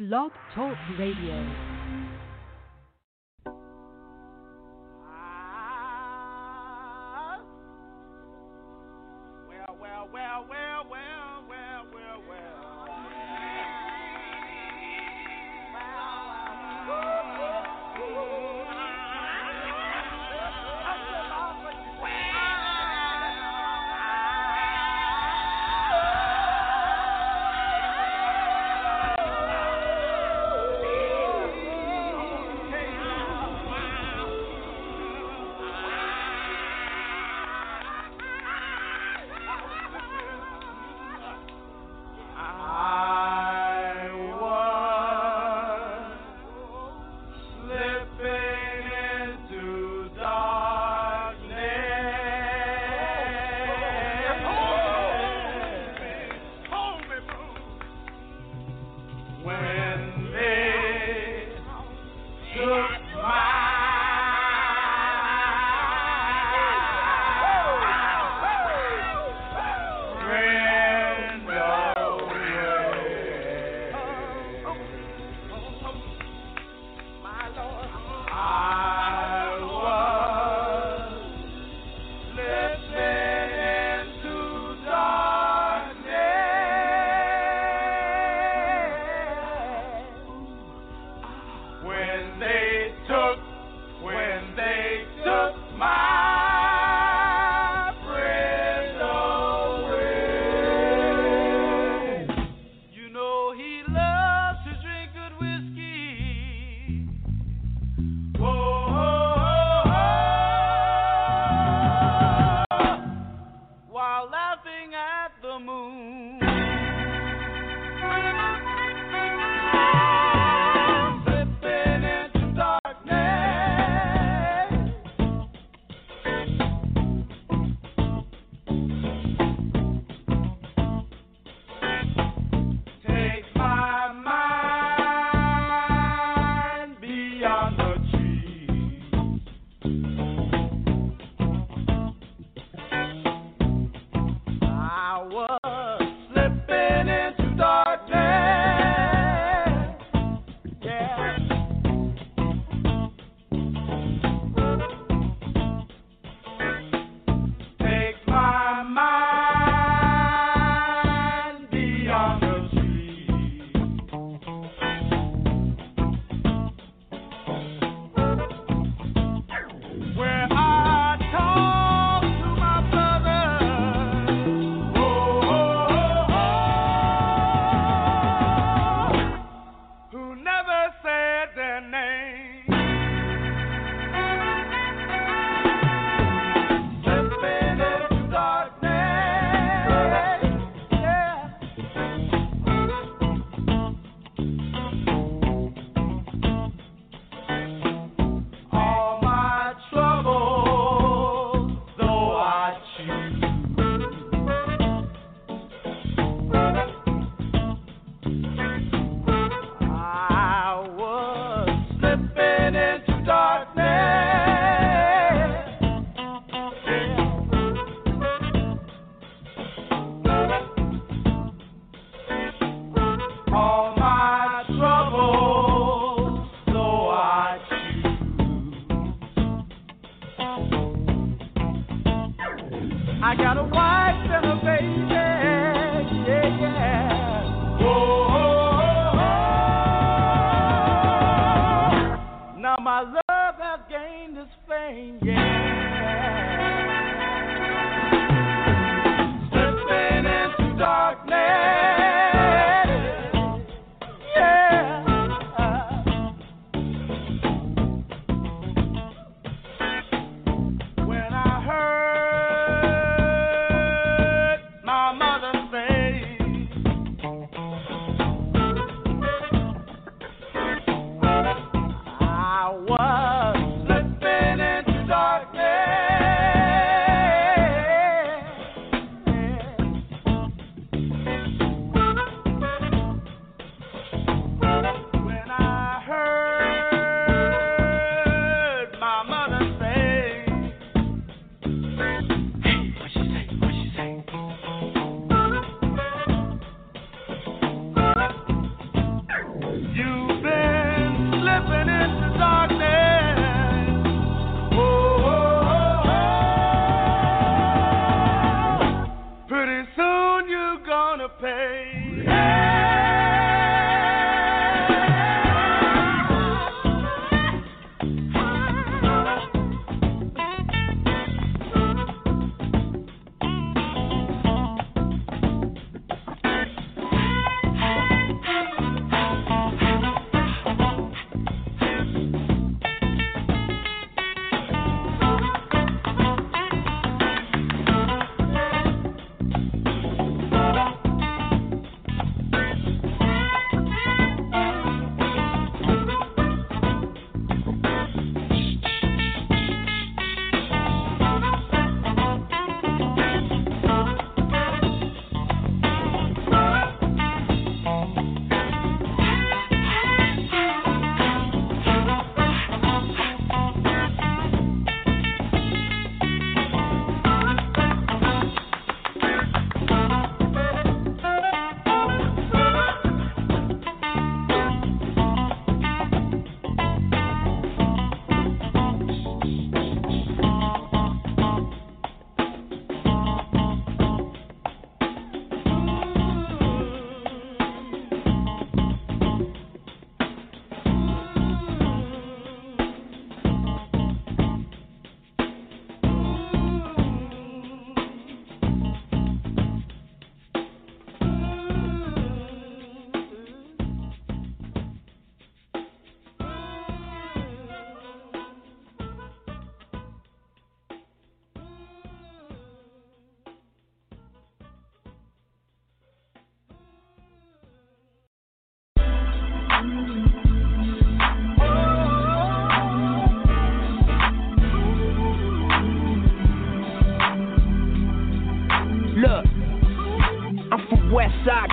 Blog Talk Radio.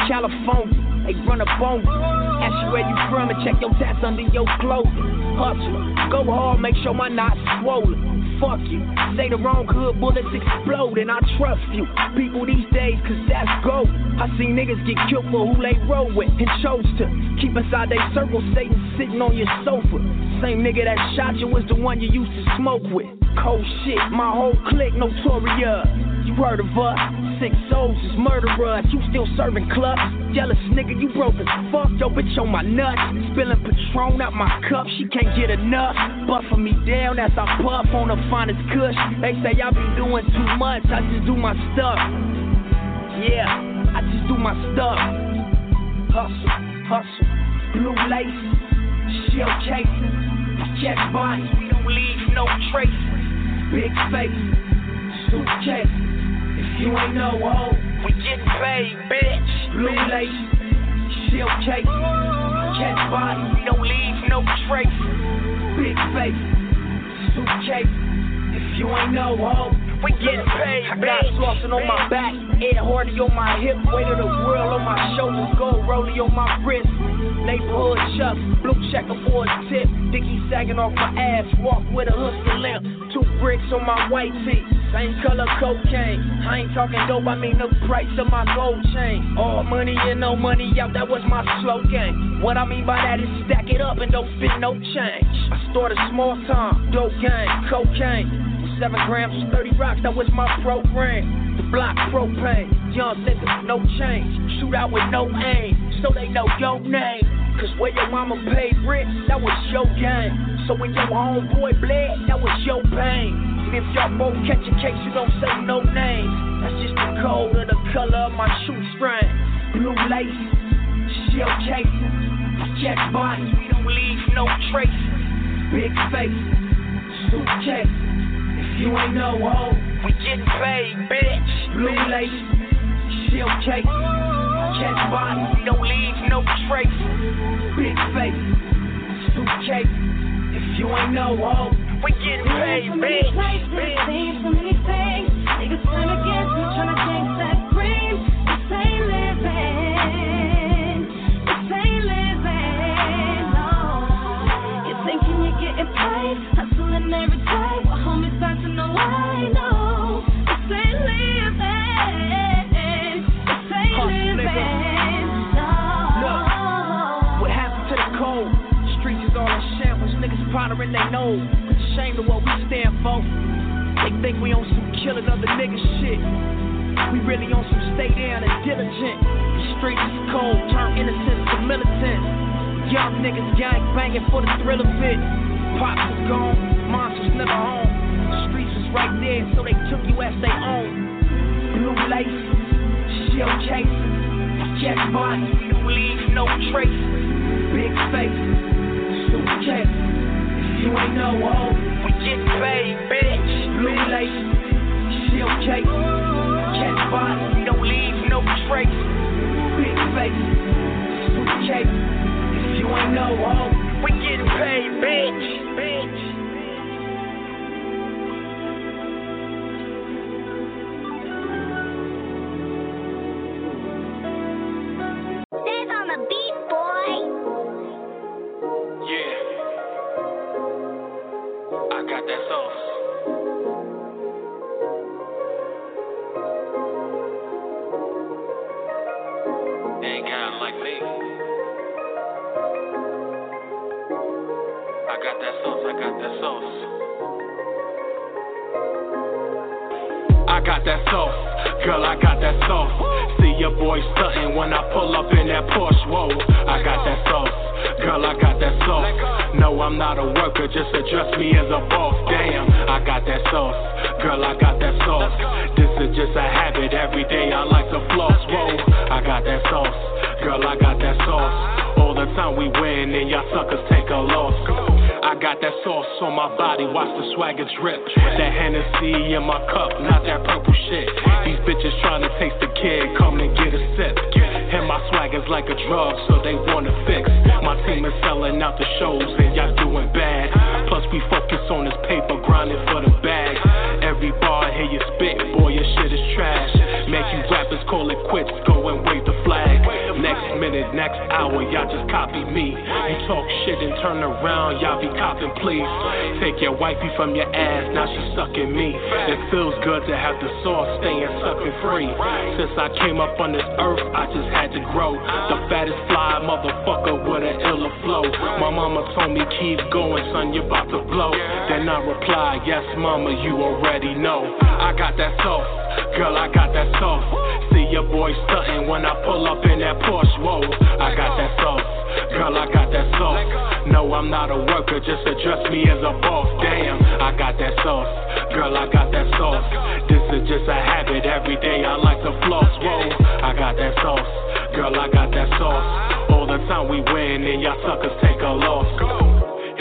California. They run on you. Ask you where you from and check your tats under your clothing. Hustler, go hard, make sure my knots swollen. Fuck you. Say the wrong hood, bullets explode, and I trust you. People these days, cause that's gold. I see niggas get killed for who they roll with and chose to keep inside their circle, Satan sitting on your sofa. Same nigga that shot you was the one you used to smoke with. Cold shit, my whole clique notorious. You heard of us? Six souls is murderers. You still serving clubs? Jealous nigga, you broke as fuck. Yo, bitch on my nuts. Spilling Patron out my cup. She can't get enough. Buffing me down as I puff on the finest kush. They say I be doing too much. I just do my stuff. Yeah, I just do my stuff. Hustle, hustle. Blue lace, shell cases. Check bodies, we don't leave no traces. Big face, suitcase. If you ain't no hoe, we getting paid, bitch. Blue lace, shell case. Catch we don't leave no traces. Big face, suitcase. If you ain't no hoe, we getting paid, I got Slauson on my back, Ed Hardy on my hip, weight of the world on my shoulders, gold rollie on my wrist. Neighborhood chucks, blue check checkerboard tip, Dicky sagging off my ass, walk with a hooker limp. Two bricks on my white tee, same color cocaine. I ain't talking dope, I mean the price of my gold chain. All money in, no money out, that was my slogan. What I mean by that is stack it up and don't spend no change. I started small time, dope game, cocaine. Seven grams was 30 rocks, that was my program. Block propane, young nigga, no change. Shoot out with no aim, so they know your name. Cause where your mama paid rent, that was your game. So when your homeboy bled, that was your pain. If y'all both catch a case, you don't say no names. That's just the code of the color of my shoestring. Blue lace, shell cases, check bodies, we don't leave no traces. Big face, suitcase. You ain't no hoe, we getting paid, bitch. Blue lace, shell case, catch we don't leave no trace. Big face, suitcase. If you ain't no hoe, we getting paid, bitch. bitch. So many things, niggas turn against me, tryna chase that pondering they know. Ashamed of what we stand for. They think we on some killing other niggas shit. We really on some stay down and diligent. The streets is cold, turn innocence to militant. Young niggas gang banging for the thrill of it. Pops is gone, monsters never home. The streets was right there, so they took you as they own. Blue lace, shell cases, jet don't leave no traces. Big face, suitcase. You ain't no hoe, we get paid, bitch. Blue lace, cases, jet body, we don't leave no traces. Big face, suitcase. If you ain't no hoe, we get paid, bitch. Bitch. From your ass, now she sucking me. It feels good to have the sauce staying sucking free. Since I came up on this earth, I just had to grow. The uh-huh. fattest fly motherfucker with an iller flow. My mama told me keep going, son, you about to blow. Then I replied, yes, mama, you already know. I got that sauce, girl, I got that sauce. See your boy stunting when I pull up in that Porsche, whoa. I got that sauce, girl, I got that sauce. No, I'm not a worker, just address me as a boss. Damn, I got that sauce, girl, I got that sauce. This is just a habit, every day I like to floss, whoa. I got that sauce, girl, I got that sauce. All the time we win and y'all suckers take a loss.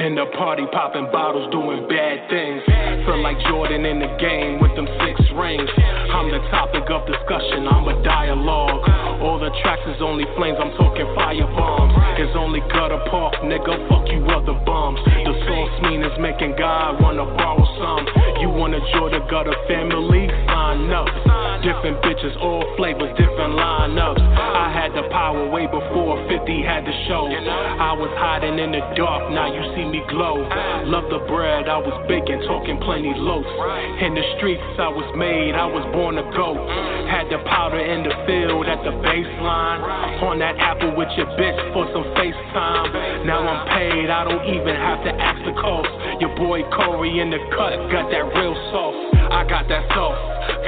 In the party, popping bottles, doing bad things. Feel like Jordan in the game with them six rings. I'm the topic of discussion, I'm a dialogue. All the tracks is only flames, I'm talking fire bombs. It's only gutter park, nigga, fuck you other bums. The sauce mean is making God wanna borrow some. You wanna join the gutter family? Sign up. Different bitches, all flavors, different lineups. I had the power way before 50 had the show. I was hiding in the dark, now you see me glow. Love the bread, I was baking, talking plenty loaves. In the streets, I was made, I was born to go. Had the powder in the field at the baseline. On that apple with your bitch for some FaceTime. Now I'm paid, I don't even have to ask the cost. Your boy Corey in the cut got that real sauce. I got that sauce,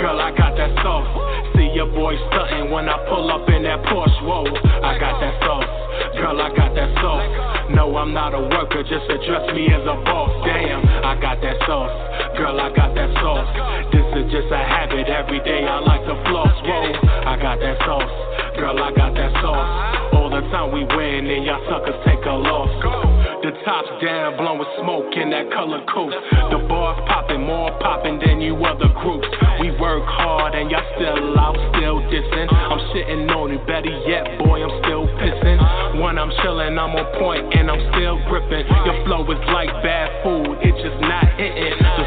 girl, I got that sauce. See your boy stunting when I pull up in that Porsche, whoa. I got that sauce, girl, I got that sauce. No, I'm not a worker, just address me as a boss. Damn, I got that sauce, girl, I got that sauce. This is just a habit, every day I like to floss, whoa. I got that sauce, girl, I got that sauce. All the time we win and y'all suckers take a loss. The top's down, blowing smoke in that color coat. The bars popping, more popping than you other groups. We work hard and y'all still out, still dissing. I'm sitting on it, better yet, boy, I'm still pissing. When I'm chilling, I'm on point and I'm still gripping. Your flow is like bad food, it's just not hitting.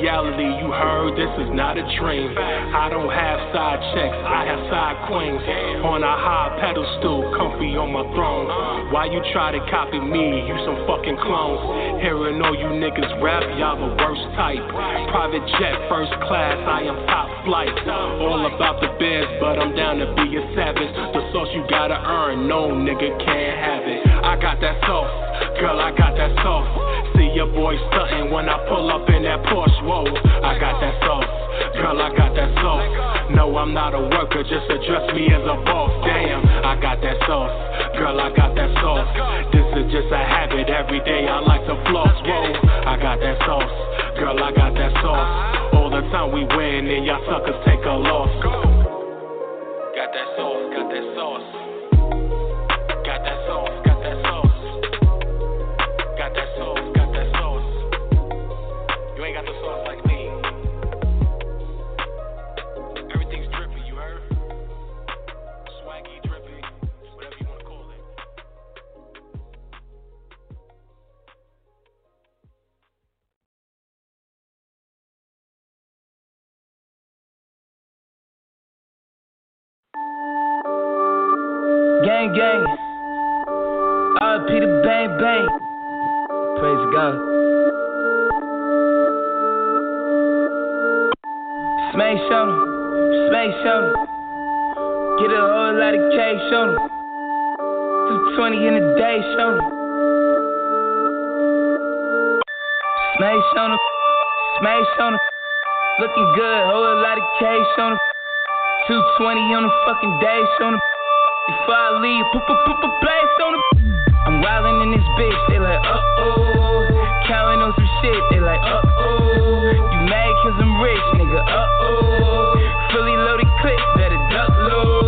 Reality, you heard, this is not a dream. I don't have side checks, I have side queens. On a high pedestal, comfy on my throne. Why you try to copy me? You some fucking clones. Hearing all you niggas rap, y'all the worst type. Private jet, first class, I am top flight. All about the biz, but I'm down to be a savage. The sauce you gotta earn, no nigga can't have it. I got that sauce, girl, I got that sauce. Your boy stunting when I pull up in that Porsche, whoa. I got that sauce, girl, I got that sauce. No, I'm not a worker, just address me as a boss. Damn, I got that sauce. Girl, I got that sauce. This is just a habit. Every day I like to floss. Whoa, I got that sauce. Girl, I got that sauce. All the time we win, and y'all suckers take a loss. Got that sauce. Got that sauce, got that sauce. RP the bang, bang. Praise God. Smash 'em, smash 'em. Get a whole lot of cash on 'em. 220 in a day, show 'em. Smash on 'em, smash on 'em. Looking good, whole lot of cash on 'em. 220 on the fucking day, show 'em. Before I leave, put put put blast on the. I'm wildin' in this bitch, they like, uh oh. Counting on some shit, they like, uh oh. You mad cause I'm rich, nigga, uh oh. Fully loaded clip, better duck low.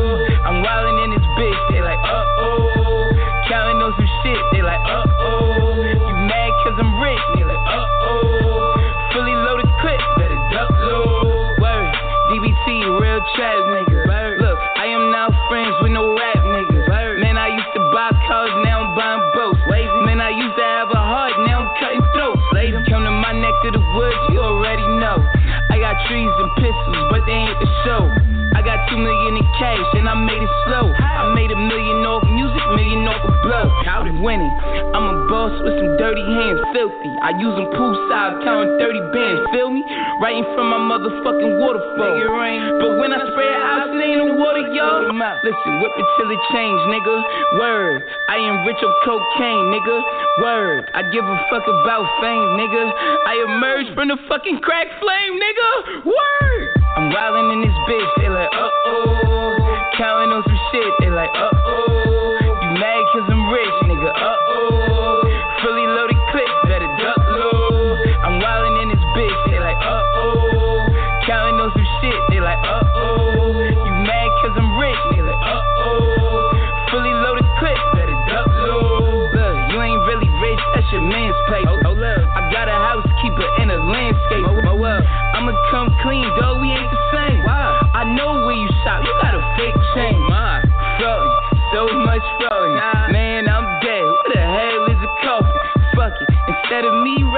Cash and I made it slow. I made a million off music, million off a blow. I'm winning. I'm a boss with some dirty hands, filthy. I use them poolside, counting 30 bands, feel me? Writing from my motherfucking waterfall. But when I spray it out, it ain't no water, y'all. Listen, whip it till it change, nigga. Word. I am rich on cocaine, nigga. Word. I give a fuck about fame, nigga. I emerged from the fucking crack flame, nigga. Word. I'm wildin' in this bitch, they like, uh oh. Counting on some shit, they like, uh oh. You mad cause I'm rich, nigga, uh oh.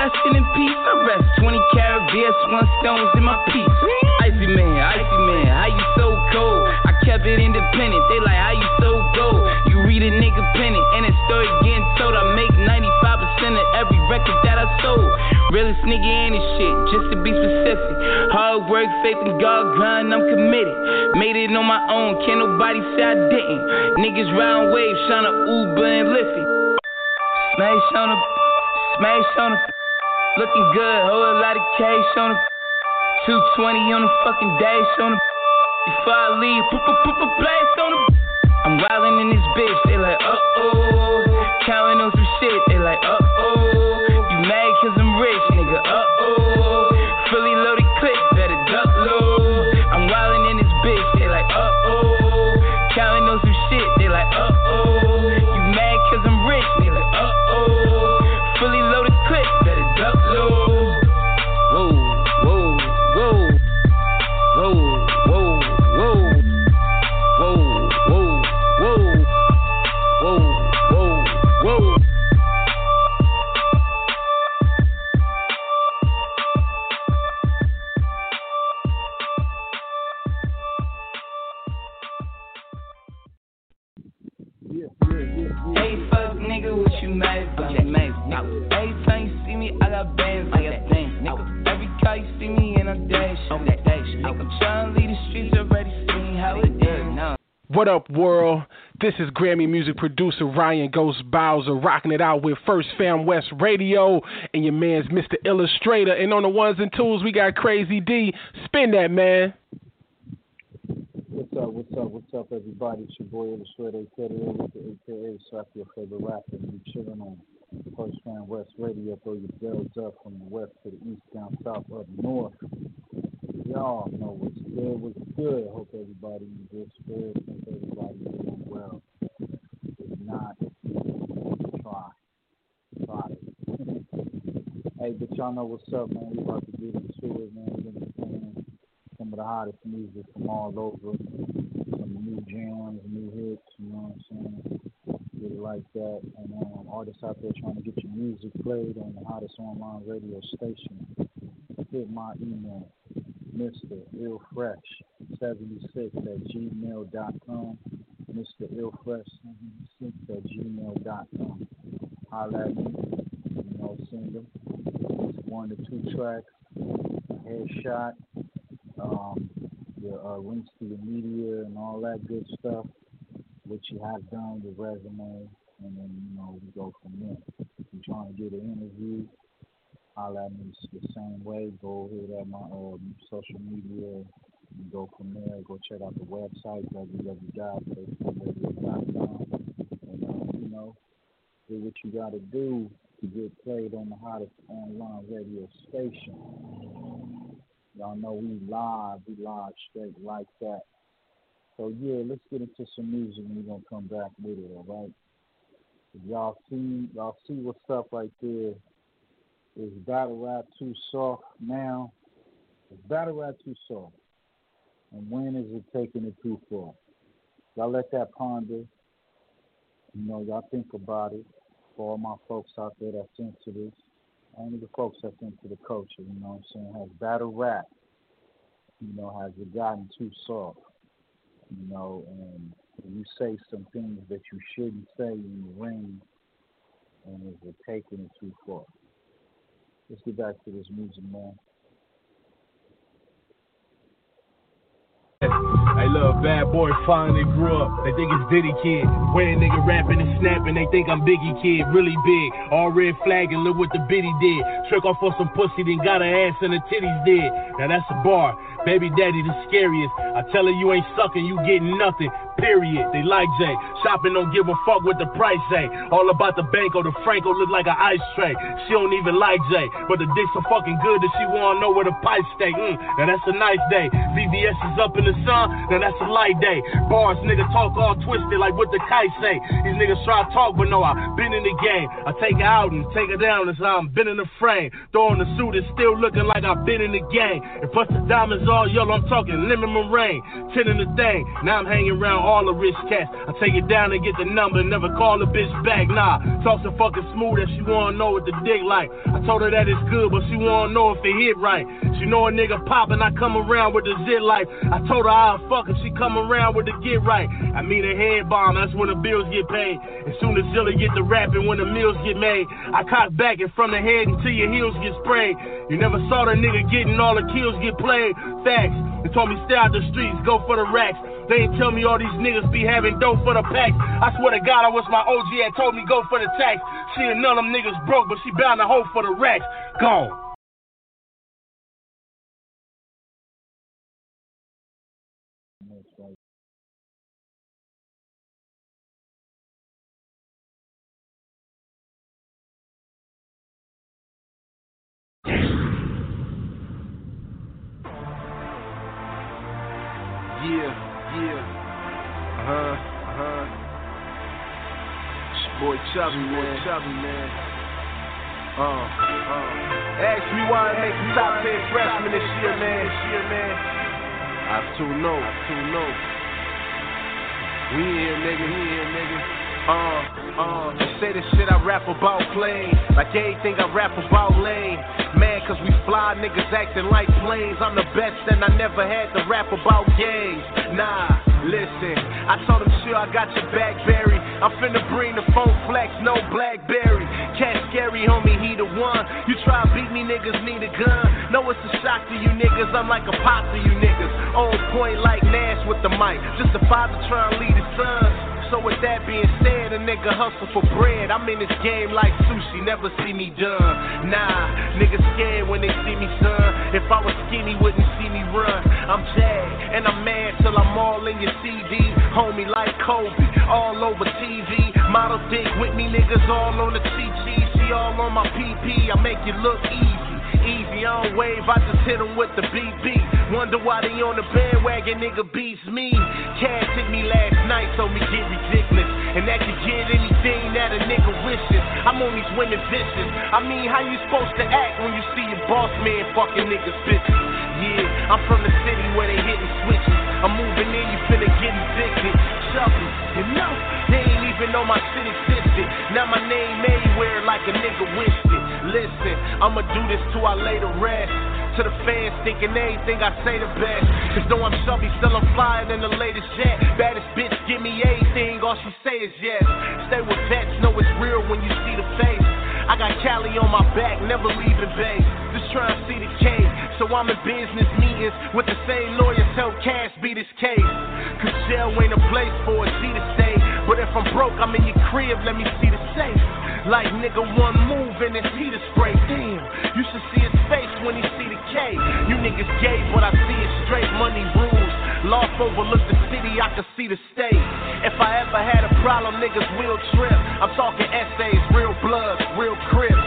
Resting in peace, I rest 20 carat VS1 stones in my piece. Icy man, icy man, how you so cold? I kept it independent. They like, how you so gold? You read a nigga pennant, and the story getting told. I make 95% of every record that I sold. Realest nigga in this shit, just to be specific. Hard work, faith in God, grind, I'm committed. Made it on my own, can't nobody say I didn't. Niggas round waves, tryna Uber and lift it. Smash on the, smash on the, looking good, whole lot of cash on the. 220 on the fucking dash on the. Before I leave, put put put put blast on the. I'm wildin' in this bitch, they like, uh oh. Counting on world? This is Grammy music producer Ryan Ghost Bowser rocking it out with First Fam West Radio and your man's Mr. Illustrator. And on the ones and twos, we got Crazy D. Spin that, man. What's up, what's up, what's up, everybody? It's your boy Illustrator, aka AKA Slap Your Favorite Rapper. You chilling on First Fam West Radio. Throw your bells up from the west to the east, down south, up north. Y'all know what's good, what's good. Hope everybody in good spirits. Hope everybody doing well. If not, try. Try it. hey, but y'all know what's up, man. We about to get into it, man. Playing some of the hottest music from all over. Some new jams, new hits, you know what I'm saying? Really like that. And um, artists out there trying to get your music played on the hottest online radio station. Hit my email, Mr. Illfresh76 at gmail.com. Mr. Illfresh76 at gmail.com. Holla at me. You know, send them. It's one to two tracks, headshot, um, your uh, links to your media and all that good stuff, which you have done, your resume, and then, you know, we go from there. If you're trying to get an interview, holla at me the same way. Go hit at my um, social media go from there. Go check out the website, www.facebookradio.com. And, uh, you know, do what you got to do to get played on the hottest online radio station. Y'all know we live, we live straight like that. So yeah, let's get into some music and we're gonna come back with it, all right? Y'all see y'all see what's up right there. Is battle rap too soft now? Is battle rap too soft? And when is it taking it too far? Y'all let that ponder. You know, y'all think about it. For all my folks out there that's into this, only the folks that's into the culture, you know what I'm saying, has battle rap, you know, has it gotten too soft, you know, and you say some things that you shouldn't say in the ring, and is it taking it too far? Let's get back to this music, man. Look, bad boy finally grew up. They think it's Diddy Kid. When nigga rapping and snapping, they think I'm Biggie Kid. Really big. All red flag and look what the biddy did. Trick off for some pussy, then got her ass and the titties did. Now that's a bar. Baby daddy the scariest. I tell her you ain't sucking, you getting nothing. Period. They like Jay. Shopping don't give a fuck what the price say. All about the bank or the Franco look like an ice tray. She don't even like Jay. But the dicks are fucking good that she wanna know where the pipe stay. Mm, now that's a nice day. VVS is up in the sun, now that's a light day. Bars, nigga talk all twisted like what the kite say. These niggas try to talk, but no, I been in the game. I take her out and take her down, that's how I'm been in the frame. Throwing the suit is still looking like I've been in the game. And plus the diamonds all yellow, I'm talking lemon meringue. Ten in the thing, now I'm hanging around all the rich cats. I take it down and get the number, never call a bitch back. Nah, talk so fucking smooth that she wanna know what the dick like. I told her that it's good, but she wanna know if it hit right. She know a nigga poppin', I come around with the zit life. I told her I'll fuck she come around with the get right. I mean a head bomb, that's when the bills get paid. As soon as Zilla get the rapping, when the meals get made. I cock back and from the head until your heels get sprayed. You never saw the nigga getting all the kills get played. Facts. They told me stay out the streets, go for the racks. They ain't tell me all these niggas be having dope for the packs. I swear to God, I wish my OG had told me go for the tax. She and none of them niggas broke, but she bound to hope for the racks. Gone. Chubby, man. Chubby, man. Uh, uh. Ask me why I make the top 10 freshman this year, man. This year, man. I too know, I too know. We here, nigga. We here, nigga. Uh, uh, say the shit I rap about plain. Like everything I rap about lame. Man, cause we fly niggas acting like planes. I'm the best and I never had to rap about games. Nah, listen, I told him, sure, I got your back, Barry. I'm finna bring the phone flex, no Blackberry. Cat scary, homie, he the one. You try to beat me, niggas need a gun. No, it's a shock to you niggas. I'm like a pop to you niggas. On point like Nash with the mic. Just a father trying to lead his sons. So with that being said, a nigga hustle for bread. I'm in this game like sushi, never see me done. Nah, niggas scared when they see me, son. If I was skinny, wouldn't see me run. I'm jagged, and I'm mad till I'm all in your CD. Homie like Kobe, all over TV. Model dick with me, niggas all on the TT. She all on my PP, I make it look easy. Easy on wave, I just hit him with the BB. Wonder why they on the bandwagon, nigga beats me. Cash hit me last night, told me get ridiculous. And that can get anything that a nigga wishes. I'm on these women vicious. I mean, how you supposed to act when you see your boss man fucking niggas bitches? Yeah, I'm from the city where they hitting switches. I'm moving in, you finna get evicted. Shuffle, you know, they ain't even know my shit existed. Now my name everywhere like a nigga wished it. Listen, I'ma do this till I lay to rest. To the fans thinking anything I say the best. Cause though I'm chubby, still I'm flying in the latest jet. Baddest bitch, give me anything, all she say is yes. Stay with vets, know it's real when you see the face. I got Cali on my back, never leaving base. Just trying to see the K. So I'm in business meetings with the same lawyers help Cash beat his case. Cause jail ain't a place for a to stay. But if I'm broke, I'm in your crib, let me see the safe. Like nigga, one move and it's heater spray. Damn, you should see his face when he see the K. You niggas gay, but I see it straight. Money rules. Lost overlook the city, I can see the state. If I ever had a problem, niggas will trip. I'm talking essays, real bloods, real crips.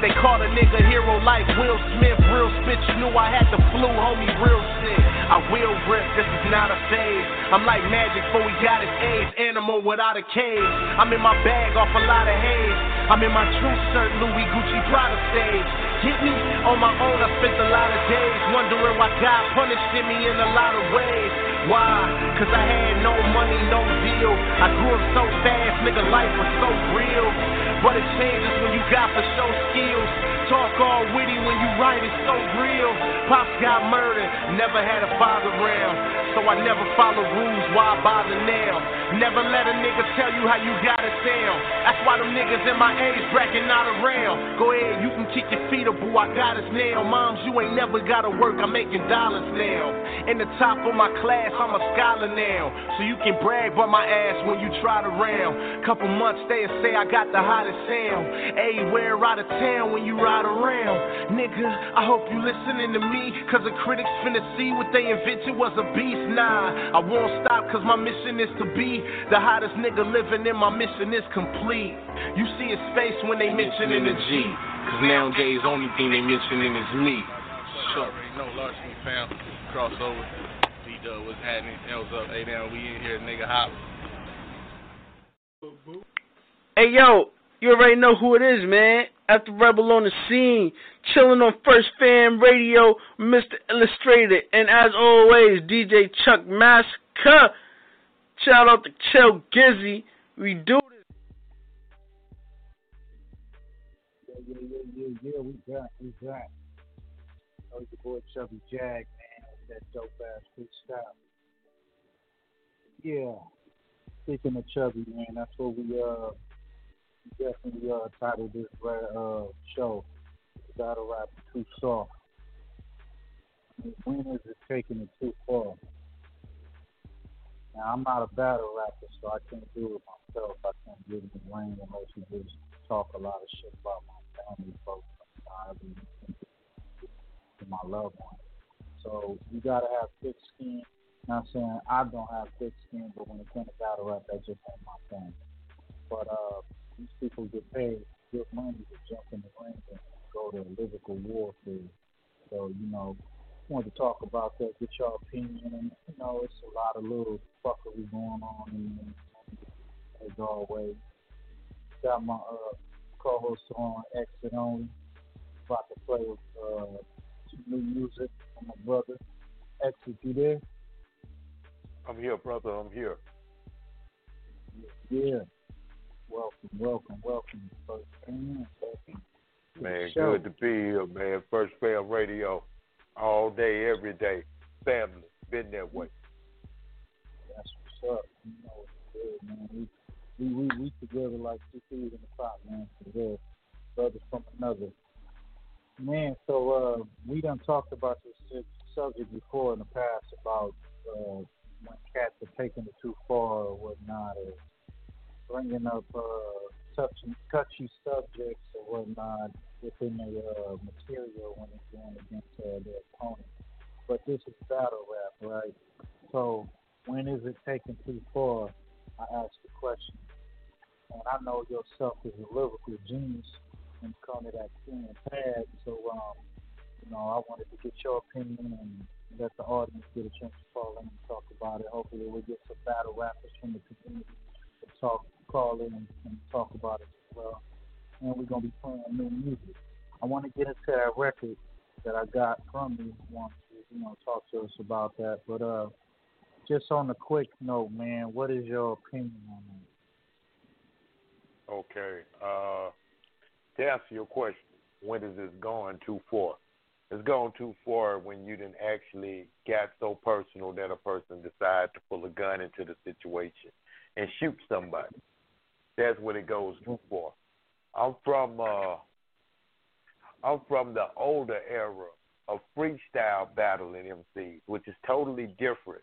They caught a nigga hero like Will Smith, real. You knew I had the flu, homie, real sick. I will rip, this is not a phase. I'm like magic before we got his age, animal without a cage. I'm in my bag off a lot of haze. I'm in my true shirt, Louis Gucci Prada stage. Get me on my own, I spent a lot of days wondering why God punished me in a lot of ways. Why? Cause I had no money, no deal. I grew up so fast, nigga, life was so real. But it changes when you got for show skills. Talk all witty when you write, it's so real. Pops got murdered, never had a father around. So I never follow rules, why bother now? Never let a nigga tell you how you gotta sound. That's why them niggas in my age bracket not around. Go ahead, you can kick your feet up, boo, I got us now. Moms, you ain't never gotta work, I'm making dollars now. In the top of my class, I'm a scholar now. So you can brag by my ass when you trot around. Couple months, they'll say I got the hottest sound. Everywhere out of town when you ride around. Nigga, I hope you listening to me, cause the critics finna see what they invented was a beast. Nah, I won't stop cause my mission is to be the hottest nigga living and my mission is complete. You see his face when they mention in the G. Cause nowadays, only thing they mentioning is me. You already know Larceny fam, crossover. D Dub, what's happening? What's up? Hey, now we in here, nigga holla. Hey yo, you already know who it is, man. After Rebel on the scene, chilling on First Fam Radio, Mr. Illustrator, and as always, DJ Chuck Massacre. Shout out to Chill Gizzy. We do this. Yeah, yeah, yeah, yeah, yeah. We back, we back. Oh, your boy Chubby Jag, man, that dope ass freestyle. Yeah. Speaking of Chubby, man, that's what we uh definitely uh titled this uh show. Battle rap too soft. When is it taking it too far? Now I'm not a battle rapper, so I can't do it myself. I can't get in the ring unless you just talk a lot of shit about my family, folks, my to my loved ones. So you gotta have thick skin. Not saying I don't have thick skin, but when it comes to battle rap, that just ain't my thing. But uh, these people get paid good money to jump in the ring and go to lyrical warfare. So you know, wanted to talk about that, get your opinion, and you know, it's a lot of little fuckery going on in there, as always. Got my uh, co-host on Exit Only, about to play with uh, some new music from my brother. Exit, you there? I'm here, brother. I'm here. Yeah. Welcome, welcome, welcome. First Fam. Man, Show. good to be here, man. First Fam Radio, all day, every day. Family, been that way. That's what's up. You know it's good, man. We we we, we together like two thieves in the pot, man. Real. Brothers from another. Man, so uh we done talked about this subject before in the past about uh when cats are taking it too far or whatnot or bringing up uh, touchy, touchy subjects or whatnot within the uh, material when it's going against uh, their opponent. But this is battle rap, right? So when is it taken too far? I ask the question. And I know yourself as a lyrical genius it comes to that pen and pad. So, um, you know, I wanted to get your opinion and let the audience get a chance to call in and talk about it. Hopefully, we'll get some battle rappers from the community talk, call in and talk about it as well. And we're gonna be playing new music. I want to get into that record that I got from you. Want to, you know, talk to us about that. But uh, just on a quick note, man, what is your opinion on that? Okay. Uh, to answer your question, when is this going too far? It's gone too far when you didn't actually get so personal that a person decides to pull a gun into the situation and shoot somebody. That's what it goes too far. I'm from uh I'm from the older era of freestyle battling MCs, which is totally different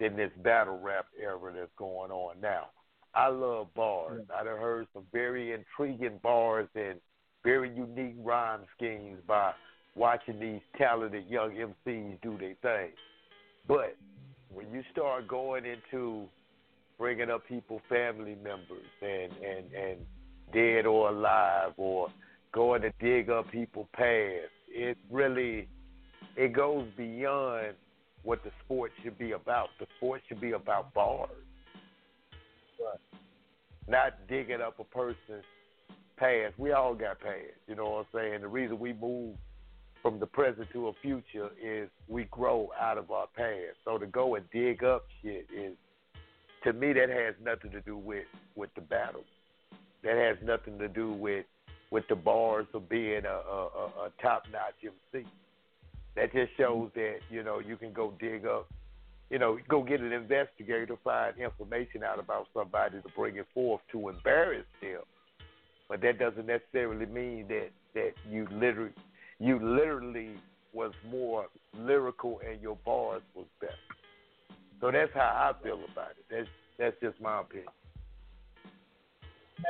than this battle rap era that's going on now. I love bars. I done heard some very intriguing bars and very unique rhyme schemes by watching these talented young MCs do their thing. But when you start going into bringing up people, family members, and and and dead or alive, or going to dig up people past, it really it goes beyond what the sport should be about. The sport should be about bars, right. not digging up a person's past. We all got past, you know what I'm saying? The reason we move from the present to a future is we grow out of our past. So to go and dig up shit is, to me, that has nothing to do with with the battle. That has nothing to do with with the bars of being a, a, a, top notch MC. That just shows that you know you can go dig up, you know, go get an investigator to find information out about somebody to bring it forth to embarrass them. But that doesn't necessarily mean that that you literally you literally was more lyrical and your bars was better. So that's how I feel about it. That's that's just my opinion.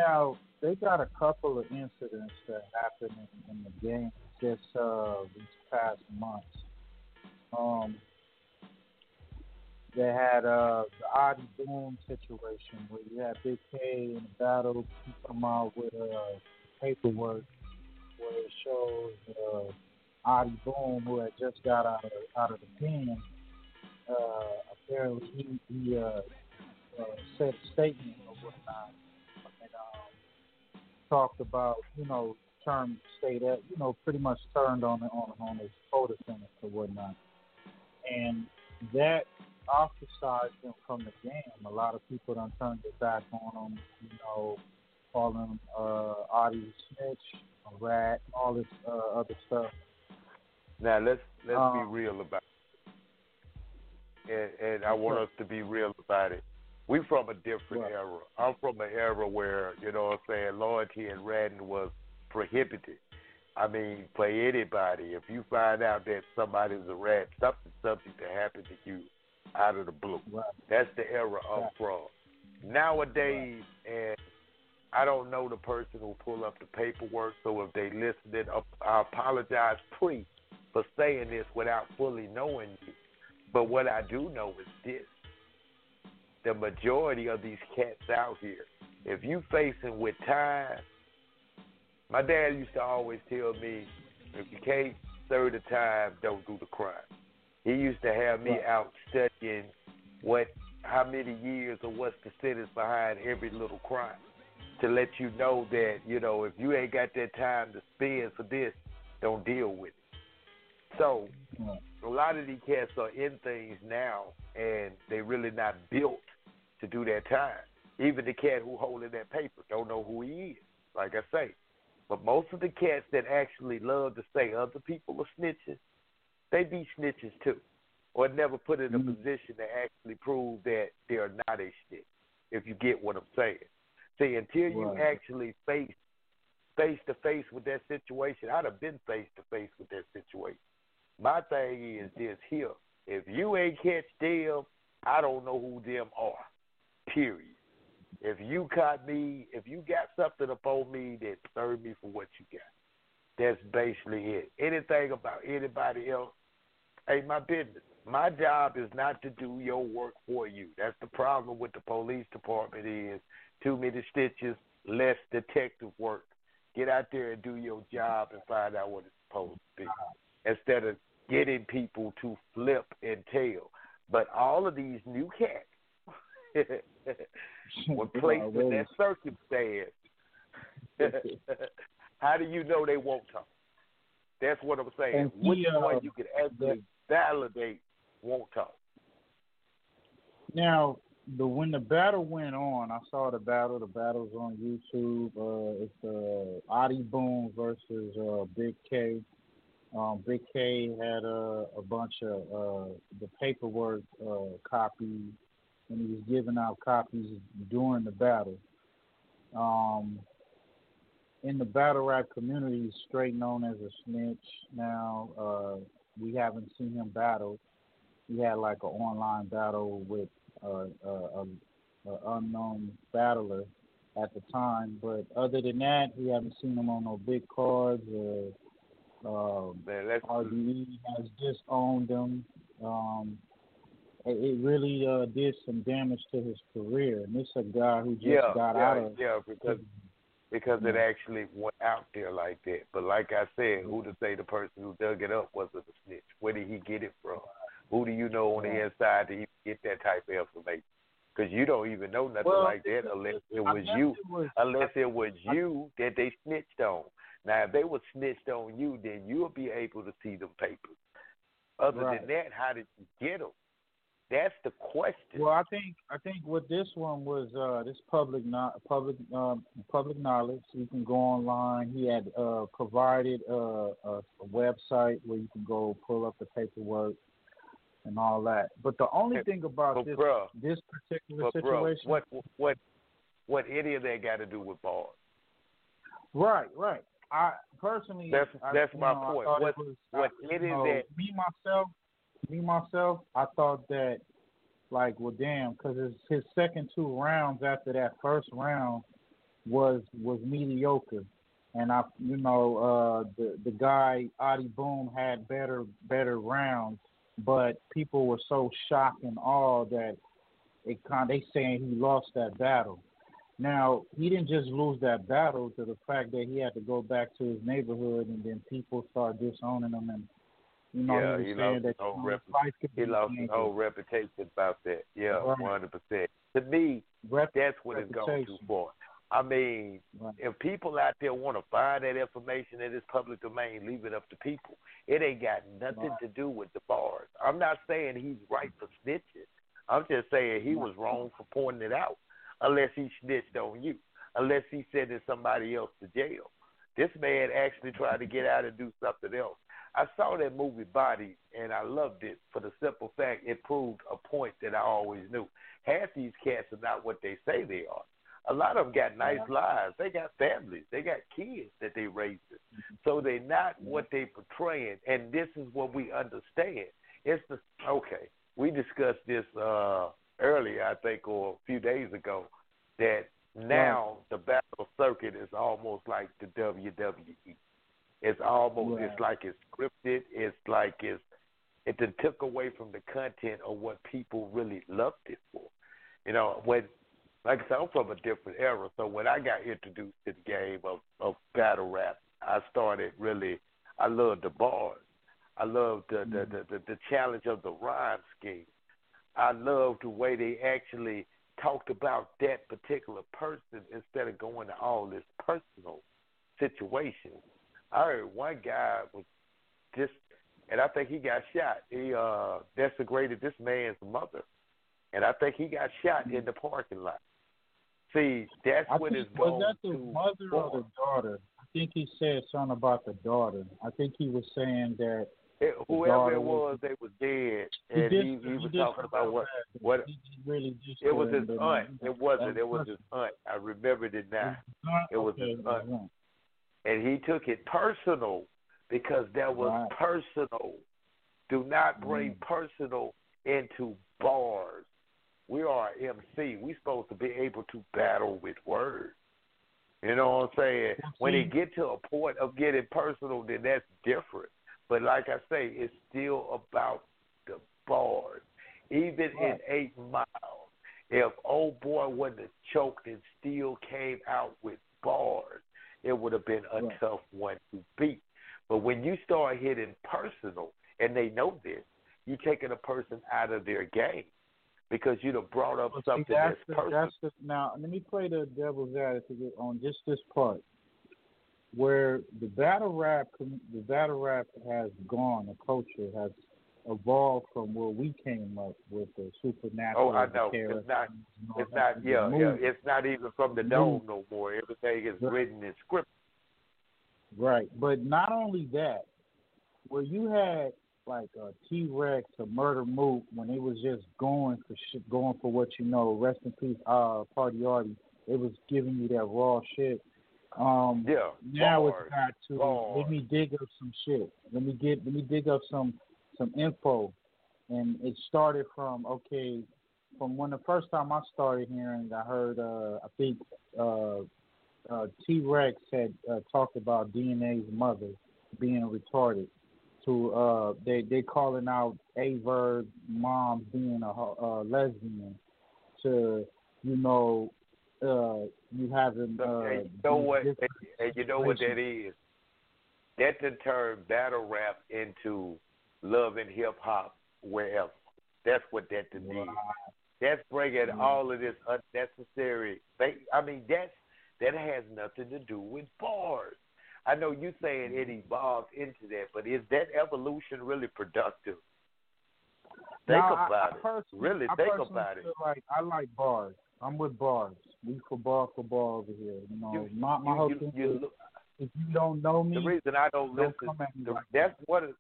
Now they got a couple of incidents that happened in, in the game this uh, these past months. Um, they had uh, the Adi Boom situation where you had Big K in the battle come out with uh, paperwork where it shows uh, Adi Boom, who had just got out of out of the pen. Uh, apparently, he, he uh, uh, said a statement or whatnot, and um, talked about you know term state that you know pretty much turned on on on his co-defendants or whatnot, and that ostracized him from the game. A lot of people done turned their back on him, you know, calling him uh, Adi snitch, a rat, all this uh, other stuff. Now let's let's Um, be real about it. And, and I want us to be real about it. We from a different era. I'm from an era where, you know what I'm saying, loyalty and ratting was prohibited. I mean, for anybody, if you find out that somebody's a rat, something subject to happen to you out of the blue. That's the era I'm from. Nowadays, and I don't know the person who pull up the paperwork, so if they listening, uh, I apologize pre for saying this without fully knowing you. But what I do know is this. The majority of these cats out here, if you facing with time, my dad used to always tell me, if you can't serve the time, don't do the crime. He used to have me out studying what, how many years or what's the sentence behind every little crime to let you know that, you know, if you ain't got that time to spend for this, don't deal with it. So a lot of these cats are in things now and they really not built to do that time. Even the cat who holding that paper don't know who he is, like I say. But most of the cats that actually love to say other people are snitches, they be snitches too. Or never put in a mm-hmm. position to actually prove that they're not a snitch, if you get what I'm saying. See, until you Right. actually face face to face with that situation, I'd have been face to face with that situation. My thing is this here. If you ain't catch them, I don't know who them are. Period. If you caught me, if you got something upon me, then serve me for what you got. That's basically it. Anything about anybody else, ain't my business. My job is not to do your work for you. That's the problem with the police department is too many stitches, less detective work. Get out there and do your job and find out what it's supposed to be. Instead of getting people to flip and tell. But all of these new cats were placed in that circumstance. How do you know they won't talk? That's what I'm saying. And Which uh, one you can actually validate won't talk? Now, the when the battle went on, I saw the battle. The battle's on YouTube. Uh, it's uh, Adi Boom versus uh, Big K. Um, Big K had uh, a bunch of uh, the paperwork uh, copies, and he was giving out copies during the battle. Um, in the battle rap community, he's straight known as a snitch. Now, uh, we haven't seen him battle. He had like an online battle with uh, a, a, a unknown battler at the time, but other than that, we haven't seen him on no big cards. Uh, um, Man, that's RDE has disowned him. Um, it, it really uh, did some damage to his career. And this is a guy who just yeah, got yeah, out of yeah, because because it actually went out there like that. But like I said, who to say the person who dug it up wasn't a snitch? Where did he get it from? Who do you know on the inside to even get that type of information? Because you don't even know nothing Well, like that unless it was you. it was- unless it was you that they snitched on. Now, if they were snitched on you, then you'll be able to see them papers. Other Right. than that, how did you get them? That's the question. Well, I think I think what this one was uh, this public no, public um, public knowledge. You can go online. He had uh, provided uh, a, a website where you can go pull up the paperwork and all that. But the only thing about this bruh, this particular situation, what what what any of that got to do with bars? right, right. I personally, That's I, that's my know, point. What it was, what I, you of know, that me myself, me myself, I thought that like, well, damn, because his his second two rounds after that first round was was mediocre, and I, you know, uh, the the guy Adi Boom had better better rounds, but people were so shocked and awed that it kind they saying he lost that battle. Now he didn't just lose that battle to the fact that he had to go back to his neighborhood and then people start disowning him and you know yeah, he was he saying lost that his whole um, rep- he lost his whole reputation about that. Yeah, Right. one hundred percent. To me, that's what it's gone too far. I mean, if people out there want to find that information that is public domain, leave it up to people. It ain't got nothing to do with the bars. I'm not saying he's right for snitching. I'm just saying he was wrong for pointing it out, unless he snitched on you, unless he sending somebody else to jail. This man actually tried to get out and do something else. I saw that movie Bodied, and I loved it for the simple fact it proved a point that I always knew. Half these cats are not what they say they are. A lot of them got nice lives. They got families. They got kids that they raised. So they're not what they portraying. And this is what we understand. It's the okay. We discussed this uh earlier, I think, or a few days ago, that now the battle circuit is almost like the WWE. It's almost it's like it's scripted. It's like it's it took away from the content of what people really loved it for. You know, when like I said, I'm from a different era, so when I got introduced to the game of, of battle rap, I started really I loved the bars. I loved the the, mm-hmm. the, the, the challenge of the rhyme scheme. I loved the way they actually talked about that particular person instead of going to all this personal situation. I heard one guy was just, and I think he got shot. He uh desecrated this man's mother, and I think he got shot in the parking lot. See, that's I what think, it's was that the mother or the daughter? I think he said something about the daughter. I think he was saying that It, whoever it was, they was dead, and he, he, he was talking about what what really just it was his aunt. It wasn't. It was his aunt. I remembered it now. It was his aunt, and he took it personal because that was personal. Do not bring Mm. personal into bars. We are MC. We supposed to be able to battle with words. You know what I'm saying? When it get to a point of getting personal, then that's different. But like I say, it's still about the bars. Even in eight miles, if old boy wouldn't have choked and still came out with bars, it would have been a tough one to beat. But when you start hitting personal, and they know this, you're taking a person out of their game because you'd have brought up Well, see, something that's that's the, personal. that's the, now let me play the devil's advocate on just this part where the battle rap the battle rap has gone the culture has evolved from where we came up with the supernatural Oh, I know. It's not. It's not. Yeah, yeah. It's not even from the dome no more. Everything is written in script. Right, but not only that, where you had like a T Rex or Murder Mook when it was just going for shit, going for what you know. Rest in peace, uh, Party Arty. It was giving you that raw shit. Um, Yeah, now it's got to let me dig up some shit. Let me get let me dig up some some info, and it started from okay, from when the first time I started hearing, I heard uh, I think uh, uh, T Rex had uh, talked about DNA's mother being retarded. To uh, they they calling out Aye Verb mom being a, uh lesbian. To you know, uh, you having uh, and you know what? And, you know what that is? That to turn battle rap into love and hip hop wherever. That's what that to do. That's bringing all of this unnecessary. Thing. I mean, that's that has nothing to do with bars. I know you saying it evolved into that, but is that evolution really productive? Think Now, I- about I it. personally- Really I think about it. Like I like bars. I'm with bars. We for bar over here. You know, You- my my you- whole thing you is if you don't know me, The reason I don't don't listen, come at me the, like that's one of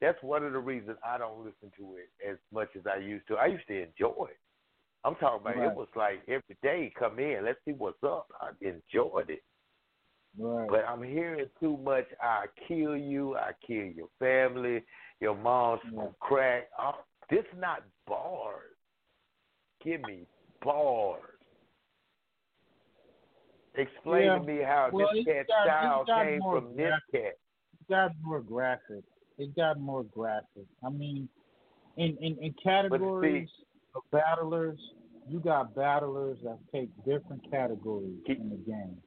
that's one of the reasons I don't listen to it as much as I used to. I used to enjoy it. I'm talking about Right. it was like every day come in, let's see what's up. I enjoyed it. Right. But I'm hearing too much. I kill you. I kill your family. Your mom smoke crack. Oh, this not bars. Give me bars. Explain Yeah. to me how Well, this cat got- style came from this cat. It got more graphic. It got more graphic. I mean, in in, in categories of battlers, you got battlers that take different categories in the game.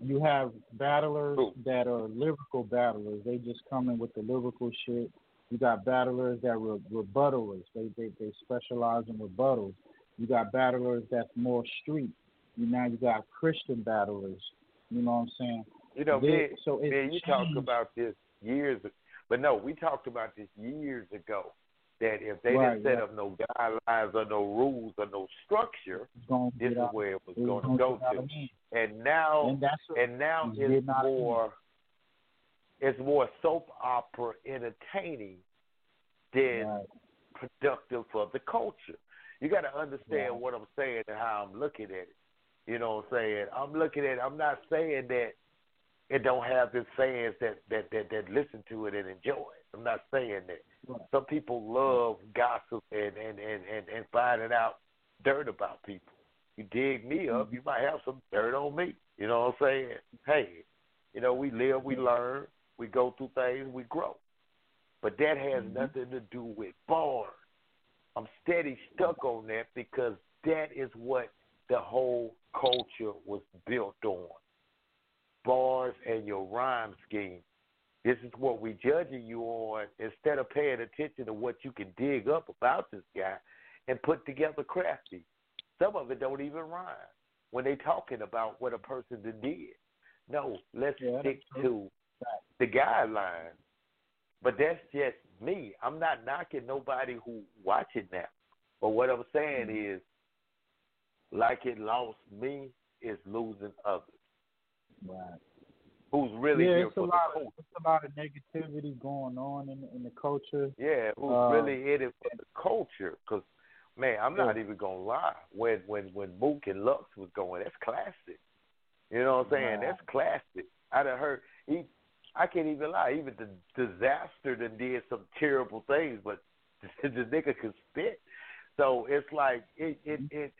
You have battlers that are lyrical battlers. They just come in with the lyrical shit. You got battlers that were rebuttalers. They, they they specialize in rebuttals. You got battlers that's more street. You now you got Christian battlers. You know what I'm saying? You know, They- me, so and you talked about this years, but no, we talked about this years ago. That if they Right, didn't set right. up no guidelines or no rules or no structure, this is out- where it was it was going to go to. And now, And that's what- and now it's it's getting out of hand. more, it's more soap opera entertaining than productive for the culture. You got to understand Right. what I'm saying and how I'm looking at it. You know what I'm saying? I'm looking at. I'm not saying that it don't have its fans that that that, that listen to it and enjoy it. I'm not saying that. Some people love gossip and and and and, and finding out dirt about people. You dig me up, mm-hmm. you might have some dirt on me. You know what I'm saying? Hey, you know we live, we learn, we go through things, we grow. But that has mm-hmm. nothing to do with bars. I'm steady stuck on that because that is what the whole culture was built on. Bars and your rhyme scheme. This is what we're judging you on instead of paying attention to what you can dig up about this guy and put together crafty. Some of it don't even rhyme when they talking about what a person did. No, let's stick to the guidelines. But that's just me. I'm not knocking nobody who watching that. But what I'm saying mm-hmm. is, like it lost me, is losing others. Right. Who's really yeah, here it's for a the lot culture. of it's a lot of negativity going on in in the culture. Yeah, who's Uh, really in it for the culture? Because man, I'm not Yeah. even gonna lie. When when when Mook and Lux was going, that's classic. You know what I'm saying? Right. That's classic. I done heard. He, I can't even lie. Even the disaster that did some terrible things, but the nigga could spit. So it's like it it it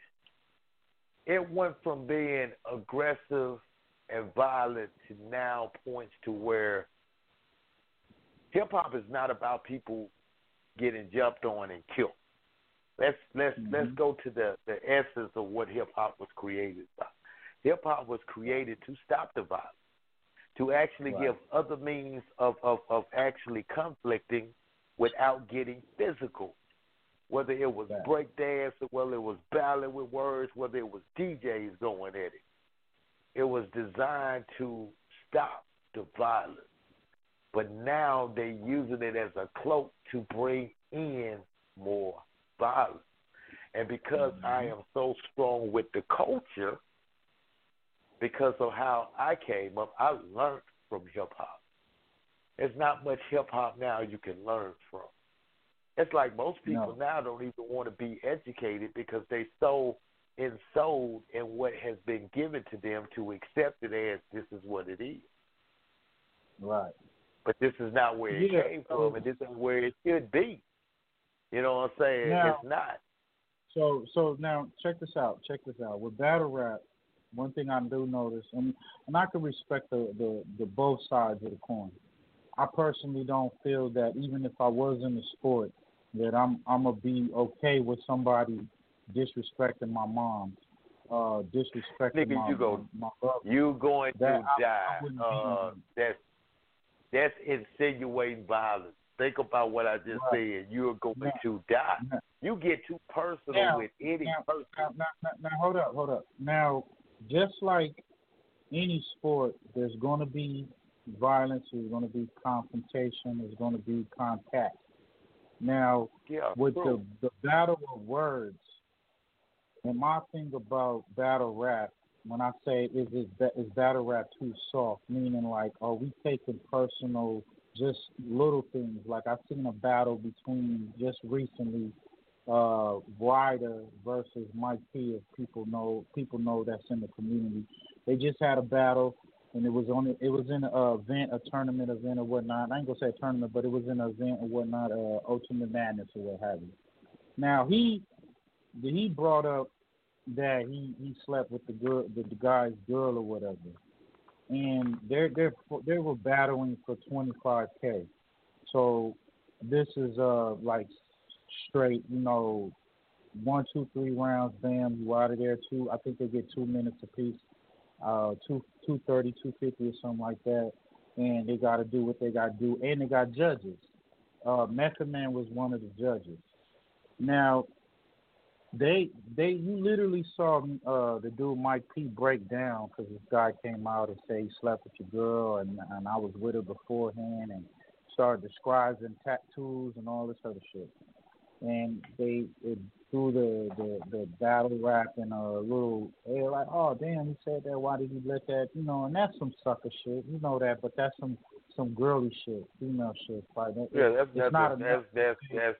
it went from being aggressive and violent to now points to where hip hop is not about people getting jumped on and killed. Let's let's Mm-hmm. let's go to the the essence of what hip hop was created by. Hip hop was created to stop the violence, to actually Right. give other means of, of of actually conflicting without getting physical. Whether it was Right. break whether it was ballad with words, whether it was DJs going at it. It was designed to stop the violence. But now they're using it as a cloak to bring in more violence. And because I mm-hmm. am so strong with the culture, because of how I came up, I learned from hip hop. There's not much hip hop now you can learn from. It's like most people now don't even want to be educated because they so ensouled in what has been given to them to accept it as this is what it is. Right. But this is not where it Yeah, came from, and this is where it should be. You know what I'm saying? Now- it's not. So so now check this out. Check this out. With battle rap, one thing I do notice, and and I can respect the the, the both sides of the coin. I personally don't feel that even if I was in the sport, that I'm I'm gonna be okay with somebody disrespecting my mom, uh, disrespecting Nigga, my, you go, my brother. you going That to I- I die. wouldn't uh, that's that's insinuating violence. Think about what I just Right. said. You're going Now- to die. now- You get too personal Now- with any now, person. now, now, now, hold up, hold up. Now, just like any sport, there's going to be violence. There's going to be confrontation. There's going to be contact. Now, Yeah, with true. the the battle of words, and my thing about battle rap, when I say is ba- is battle rap too soft, meaning like are we taking personal, just little things? Like I've seen a battle between just recently, uh, Ryder versus Mike P. If people know, people know that's in the community. They just had a battle, and it was on it was in a event, a tournament event or whatnot. I ain't gonna say a tournament, but it was in an event or whatnot, uh, Ultimate Madness or what have you. Now he he brought up that he he slept with the girl, the, the guy's girl or whatever, and they're they're they were battling for 25k. So this is uh like straight, you know, one, two, three rounds, bam, you out of there. Two, I think they get two minutes apiece, uh, two, two thirty, two fifty, or something like that, and they got to do what they got to do, and they got judges. Uh, Method Man was one of the judges. Now, they they you literally saw uh the dude Mike P break down because this guy came out and said he slept with your girl and and I was with her beforehand and started describing tattoos and all this other shit. And they it, through the, the the battle rap and a little they were like, oh damn, he said that. Why did he let that? You know, and that's some sucker shit. You know that, but that's some some girly shit, female shit. Like that, Yeah, that's that's not that's enough. that's that's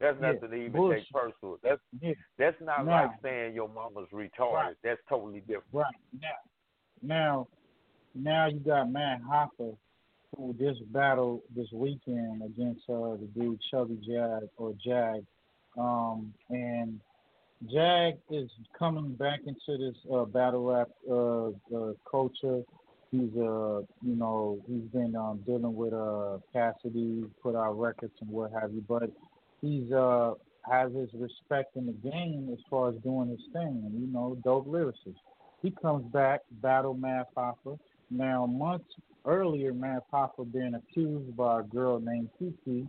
that's yeah, nothing to even bullshit. take personal. That's Yeah. that's not Now- like saying your mama's retarded. Right. That's totally different. Right now, now, now you got Math Hoffa, who just battled this weekend against uh, the dude Chubby Jag or Jag, um, and Jag is coming back into this uh, battle rap uh, uh, culture. He's uh, you know, he's been um, dealing with uh, Cassidy, put out records and what have you, but he's uh has his respect in the game as far as doing his thing, and you know, dope lyricist. He comes back, battle Math Hoffa. Now, months earlier, Math Hoffa been accused by a girl named Kiki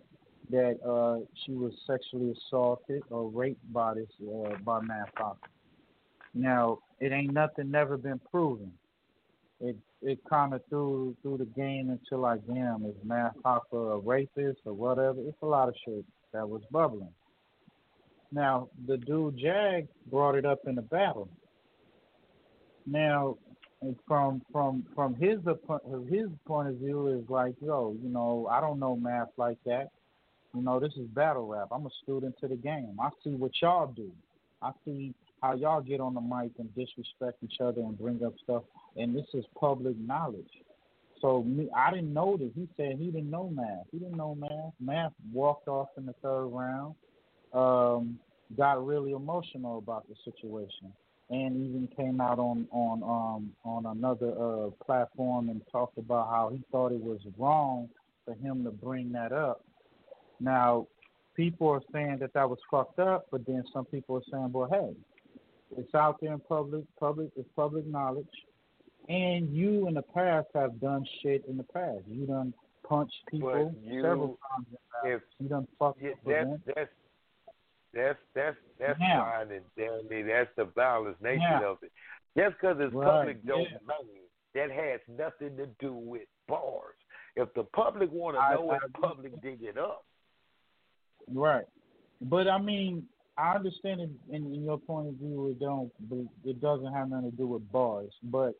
that uh, she was sexually assaulted or raped by this uh, by Hoffa. Now, it ain't nothing never been proven. It it kind of threw through the game into like, damn, is Hoffa a rapist or whatever? It's a lot of shit that was bubbling. Now, the dude Jag brought it up in the battle. Now, from from from his his point of view is like, yo, you know, I don't know math like that. You know, this is battle rap. I'm a student to the game. I see what y'all do. I see how y'all get on the mic and disrespect each other and bring up stuff, and this is public knowledge. So me, I didn't know this. He said he didn't know math. He didn't know math. Math walked off in the third round. Um, got really emotional about the situation and even came out on on um on another uh platform and talked about how he thought it was wrong for him to bring that up. Now, people are saying that that was fucked up, but then some people are saying, "Well, hey, it's out there in public, public, it's public knowledge, and you in the past have done shit in the past. You done punched people you, several times. In the past. If you done fucked yeah, up that's, that's that's that's that's Now. fine and dandy. That's the violence nature Now. of it. Just because it's Right, public yeah. domain, that has nothing to do with bars. If the public want to know I it, public dig it up. Right. But I mean, I understand it in, in your point of view. It don't. but It doesn't have nothing to do with bars. But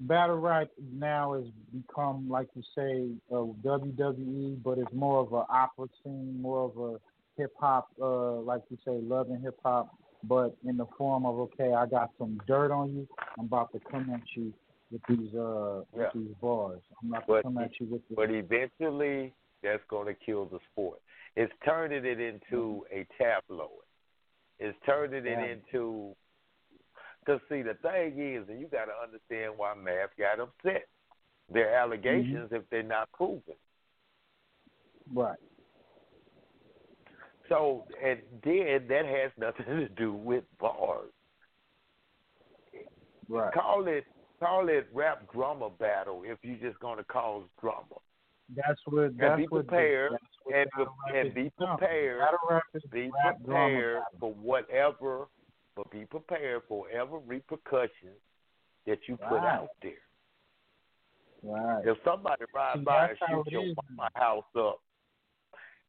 battle rap now has become, like you say, a WWE, but it's more of a opera scene, more of a hip hop, uh, like you say, love and hip hop, but in the form of okay, I got some dirt on you. I'm about to come at you with these uh Yeah. with these bars. I'm about to But come at you with this. But eventually, that's going to kill the sport. It's turning it into mm-hmm. a tabloid. It's turning it Yeah. into. Because see, the thing is, and you got to understand why Math got upset. Their mm-hmm. allegations, if they're not proven. Right. So, and then that has nothing to do with bars. Right. Call it call it rap drama battle if you're just going to cause drama. That's what. And That's be what. prepared that's what and, be, and be prepared. Be prepared for whatever, but be prepared for whatever repercussions that you put Right. out there. Right. If somebody rides by and shoots your mama house up,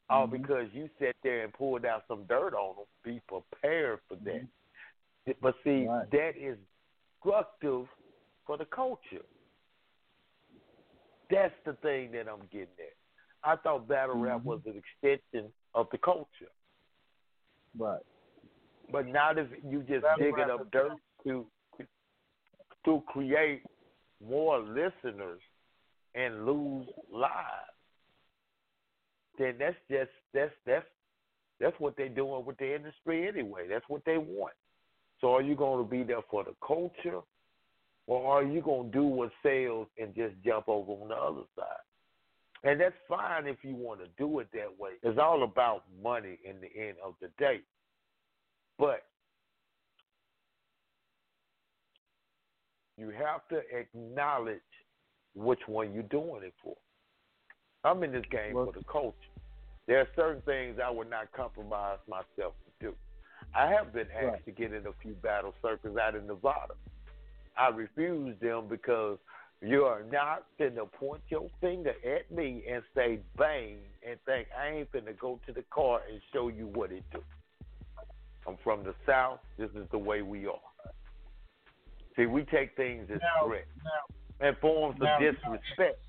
all Mhm. because you sat there and pulled out some dirt on them, be prepared for that. Mm-hmm. But see, that is destructive for the culture. That's the thing that I'm getting at. I thought battle rap Mm-hmm. was an extension of the culture. Right. But now if you just Battle digging up dirt to to create more listeners and lose lives, then that's just that's that's that's what they're doing with the industry anyway. That's what they want. So are you going to be there for the culture, or are you going to do what sales and just jump over on the other side? And that's fine if you want to do it that way. It's all about money in the end of the day. But you have to acknowledge which one you're doing it for. I'm in this game for the culture. There are certain things I would not compromise myself to do. I have been asked Right. to get in a few battle circles out in Nevada. I refuse them because you are not finna point your finger at me and say bang and think I ain't finna go to the car and show you what it do. I'm from the South. This is the way we are. See, we take things as Now- threats now- and forms now- of disrespect.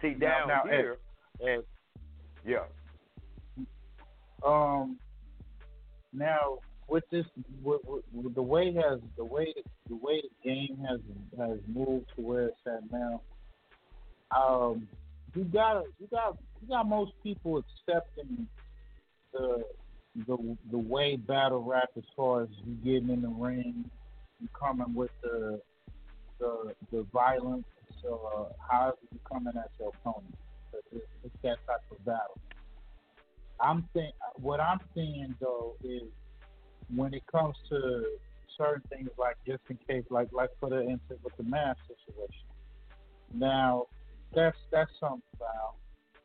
See, down here, and yeah, Um. Now, with this, with, with, the way has the way the way the game has has moved to where it's at now. Um, you got you got you got most people accepting the the the way battle rap as far as you getting in the ring, you coming with the the the violence, uh, however you coming at your opponent. It's, it's that type of battle. I'm saying what I'm saying though is when it comes to certain things like just in case like like for the instance with the Math situation. Now that's that's something foul.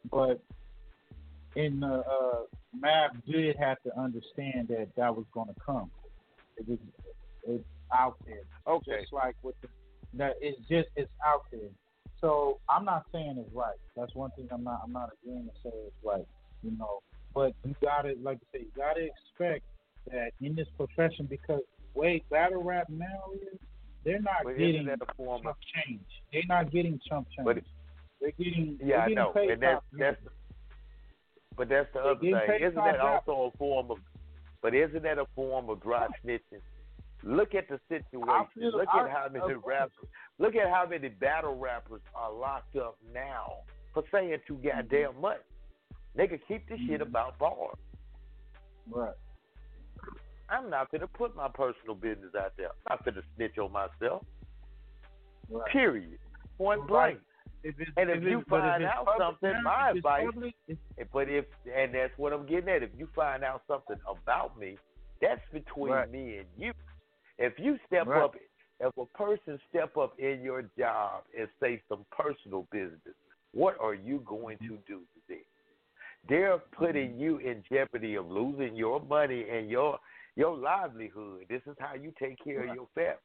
But in the uh Mav did have to understand that that was gonna come. It was it's out there. Okay. Just like with the that it's just it's out there. So I'm not saying it's right. That's one thing I'm not I'm not agreeing to say it's right. You know. But you gotta like I say, you gotta expect that in this profession because way battle rap now is they're not But getting that a form chump change. They're not getting chump change. But it- they're getting yeah, they're I know, paid and that's that's. But that's the They other getting thing. Isn't that rap. also a form of? But isn't that a form of dry snitching? Look at the situation. feel- Look I- at how many rappers. Look at how many battle rappers are locked up now for saying too Mm-hmm. goddamn much. They could keep this shit about bars. Right. I'm not gonna put my personal business out there. I'm not gonna snitch on myself. Right. Period. Point Right. blank. If it's, And if, if you but if find out something, my advice. public, But if and that's what I'm getting at. If you find out something about me, that's between Right. me and you. If you step Right. up, if a person step up in your job and say some personal business, what are you going to do to them? They're putting mm-hmm. you in jeopardy of losing your money and your your livelihood. This is how you take care of your family.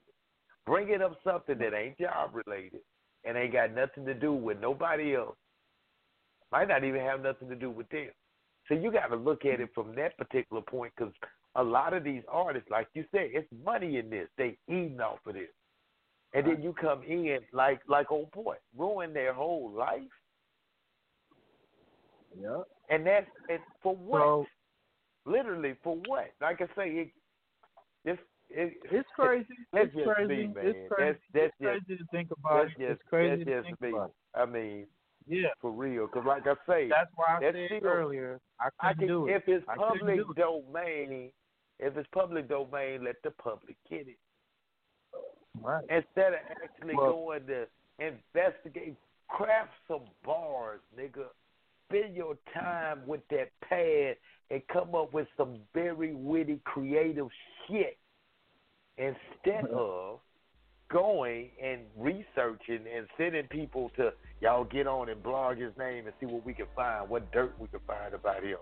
Bringing up something that ain't job related and ain't got nothing to do with nobody else might not even have nothing to do with them. So you got to look at it from that particular point because a lot of these artists, like you said, it's money in this. They eating off of this, and then you come in like like old boy, ruin their whole life, Yeah. and that's and for what? So Literally for what? Like I say, it, it's it, it's crazy. That's it's just crazy. me, man. It's crazy. That's that's it's just crazy to think about that's just it's crazy to think me. about. I mean, Yeah. for real. Because like I say, That's why I said still- earlier I I can, do it. if it's I public it. domain, if it's public domain, let the public get it. Right. Instead of actually Well- going to investigate, craft some bars, nigga. Spend your time with that pad and come up with some very witty, creative shit instead uh-huh. of going and researching and sending people to y'all get on and blog his name and see what we can find, what dirt we can find about him.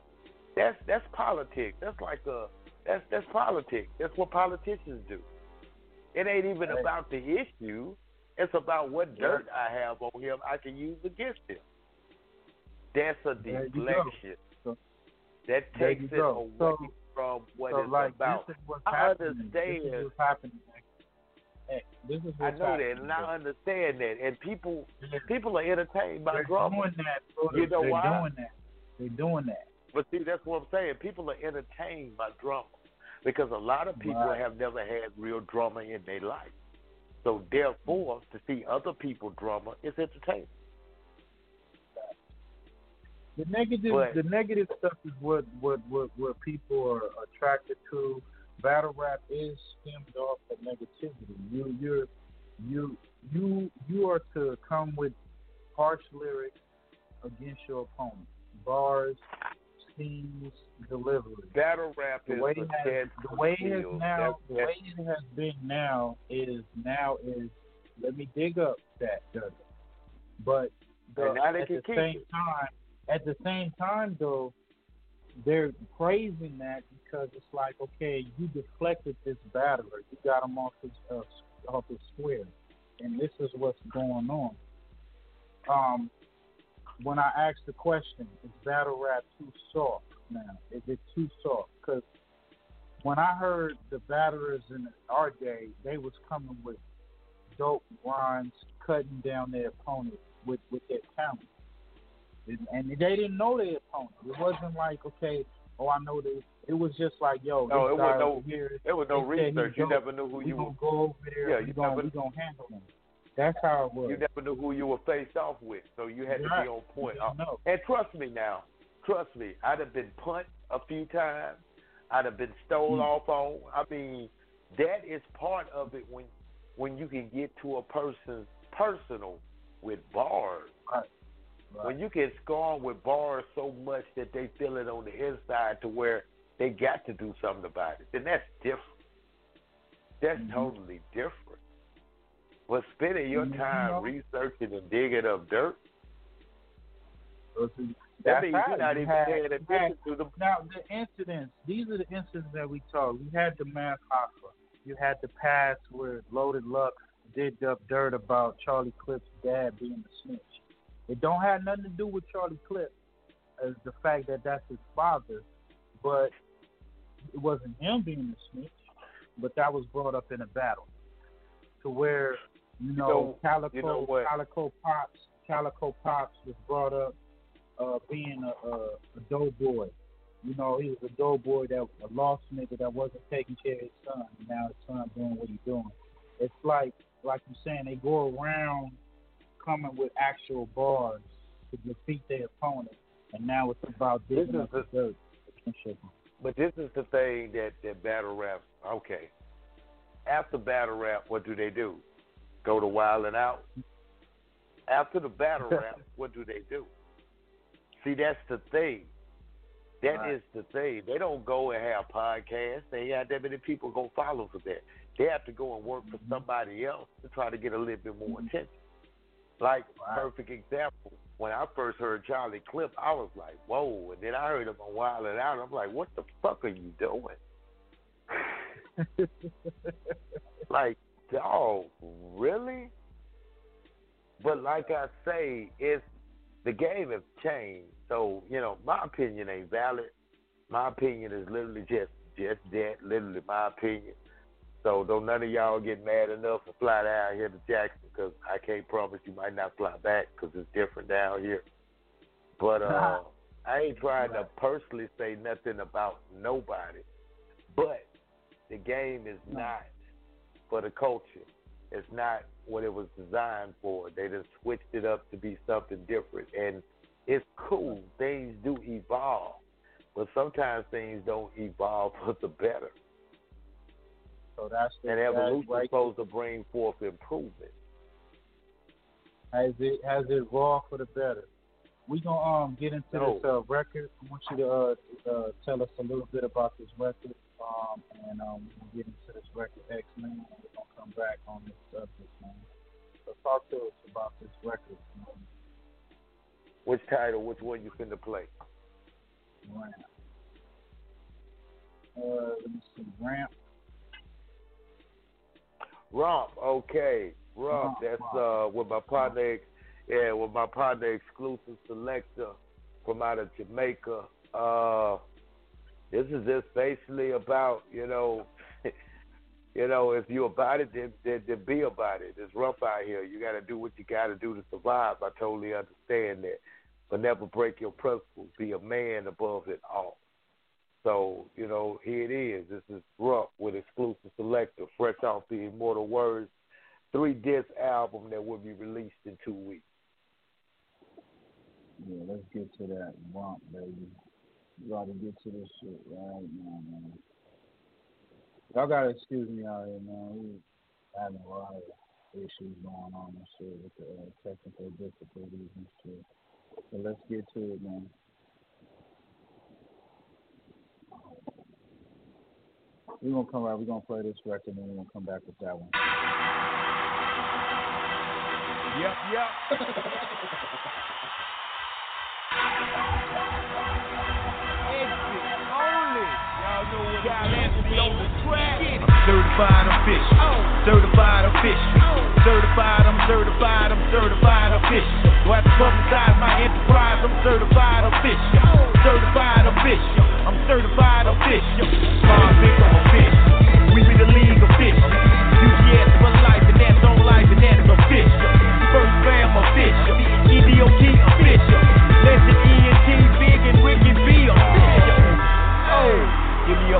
That's that's politics. That's like a that's that's politics. That's what politicians do. It ain't even Hey. about the issue. It's about what dirt I have on him I can use against him. That's a There you go. deflection. That takes it go. away So- from what so it's like about. this is what's I happening. understand. This is what's happening. Hey, this is I what's know that, happening. and I understand that. And people, people are entertained by They're drama. doing that. Brother. You know They're why? doing that. They're doing that. But see, that's what I'm saying. People are entertained by drama because a lot of people Right. have never had real drama in their life. So therefore, to see other people drama is entertaining. The negative, But- the negative stuff is what what what what people are attracted to. Battle rap is stemmed off of negativity. You you're you you you are to come with harsh lyrics against your opponent. Bars, schemes, delivery. Battle rap The is way it has, the way it has now, That's- the way it has been now is now is let me dig up that. But the, And now they at can the keep same it. time, at the same time though, they're praising that because it's like, okay, you deflected this battler, you got him off his uh, off his square, and this is what's going on. Um, when I asked the question, is battle rap too soft now? Is it too soft? Because when I heard the battlers in our day, they was coming with dope rhymes, cutting down their opponent with with their talent, and, and they didn't know their opponent. It wasn't like okay, oh I know this. It was just like yo, No, it was no- here. it was no research. You never knew who we you were- go over there. Yeah, we you gonna never- we gonna handle them. That's how it was. You never knew who you were faced off with, so you had to be on point. You. And trust me now, trust me, I'd have been punt a few times. I'd have been stole Mm. off on. I mean, that is part of it when when you can get to a person's personal with bars. Right. Right. When you get score 'em with bars so much that they feel it on the inside to where they got to do something about it, then that's different. That's Mm-hmm. totally different. But spending your Mhm. time researching and digging up dirt, That's that means you're not you even had- paying attention had- to the. Now the incidents, these are the incidents that we talk. We had the Math Hoffa. You had the past where Loaded Lux digged up dirt about Charlie Clip's dad being a snitch. It don't have nothing to do with Charlie Clip as the fact that that's his father, but it wasn't him being a snitch, but that was brought up in a battle to where you know, know- Calicoe you know? Calicoe Pops Calicoe Pops was brought up uh, being a, a, a doughboy. You know, he was a doughboy that a lost nigga that wasn't taking care of his son. And now his son doing what he's doing. It's like like you're saying, they go around coming with actual bars to defeat their opponent, and now it's about This is the dirt. against your opponent. but this is the thing that that battle rap. Okay, after battle rap, what do they do? Go to Wild and Out. After the battle rap, what do they do? See, that's the thing. That Right. is the thing. They don't go and have podcasts. They ain't have that many people go follow for that. They have to go and work for mm-hmm. somebody else to try to get a little bit more mm-hmm. attention. Like perfect example, when I first heard Charlie Clip, I was like, "Whoa!" And then I heard him on Wild and Out. I'm like, "What the fuck are you doing?" like, dog, really? But like I say, it's the game has changed. So you know, my opinion ain't valid. My opinion is literally just just that, literally my opinion. So don't none of y'all get mad enough to fly down here to Jackson because I can't promise you might not fly back because it's different down here. But uh, I ain't trying to personally say nothing about nobody. But the game is not for the culture. It's not what it was designed for. They just switched it up to be something different. And it's cool. Things do evolve. But sometimes things don't evolve for the better. So that's the And evolution right. is supposed to bring forth improvement. Has it has it evolved for the better? We gonna um get into this uh, record. I want you to uh, uh, tell us a little bit about this record, um, and um, we'll get into this record X Men. We're gonna come back on this subject, man. So talk to us about this record, man. Which title, which one you finna play? Ramp. Uh, let me see, Ramp. Romp, okay. Romp, that's uh with my partner yeah, with my partner exclusive selector from out of Jamaica. Uh this is just basically about, you know you know, if you about it then, then, then be about it. It's rough out here. You gotta do what you gotta do to survive. I totally understand that. But never break your principles. Be a man above it all. So, you know, here it is. This is Ruck with exclusive selector, fresh off the Immortal Words three disc album that will be released in two weeks. Yeah, let's get to that bump, baby. We gotta get to this shit right now, man. Y'all gotta excuse me out here, man. We having a lot of issues going on and shit with the uh, technical difficulties and shit. So let's get to it, man. We're gonna come out, we're gonna play this record and then we're gonna come back with that one. Yep, yep. Exit only. Y'all know what Cal Anthony on the track. I'm certified official. Oh. Certified official. Oh. Certified, I'm certified, I'm certified official. Do I have to publicize my enterprise? I'm certified official. Oh. Certified official. I'm certified official. Convict, I'm official. We be the league official. UGS for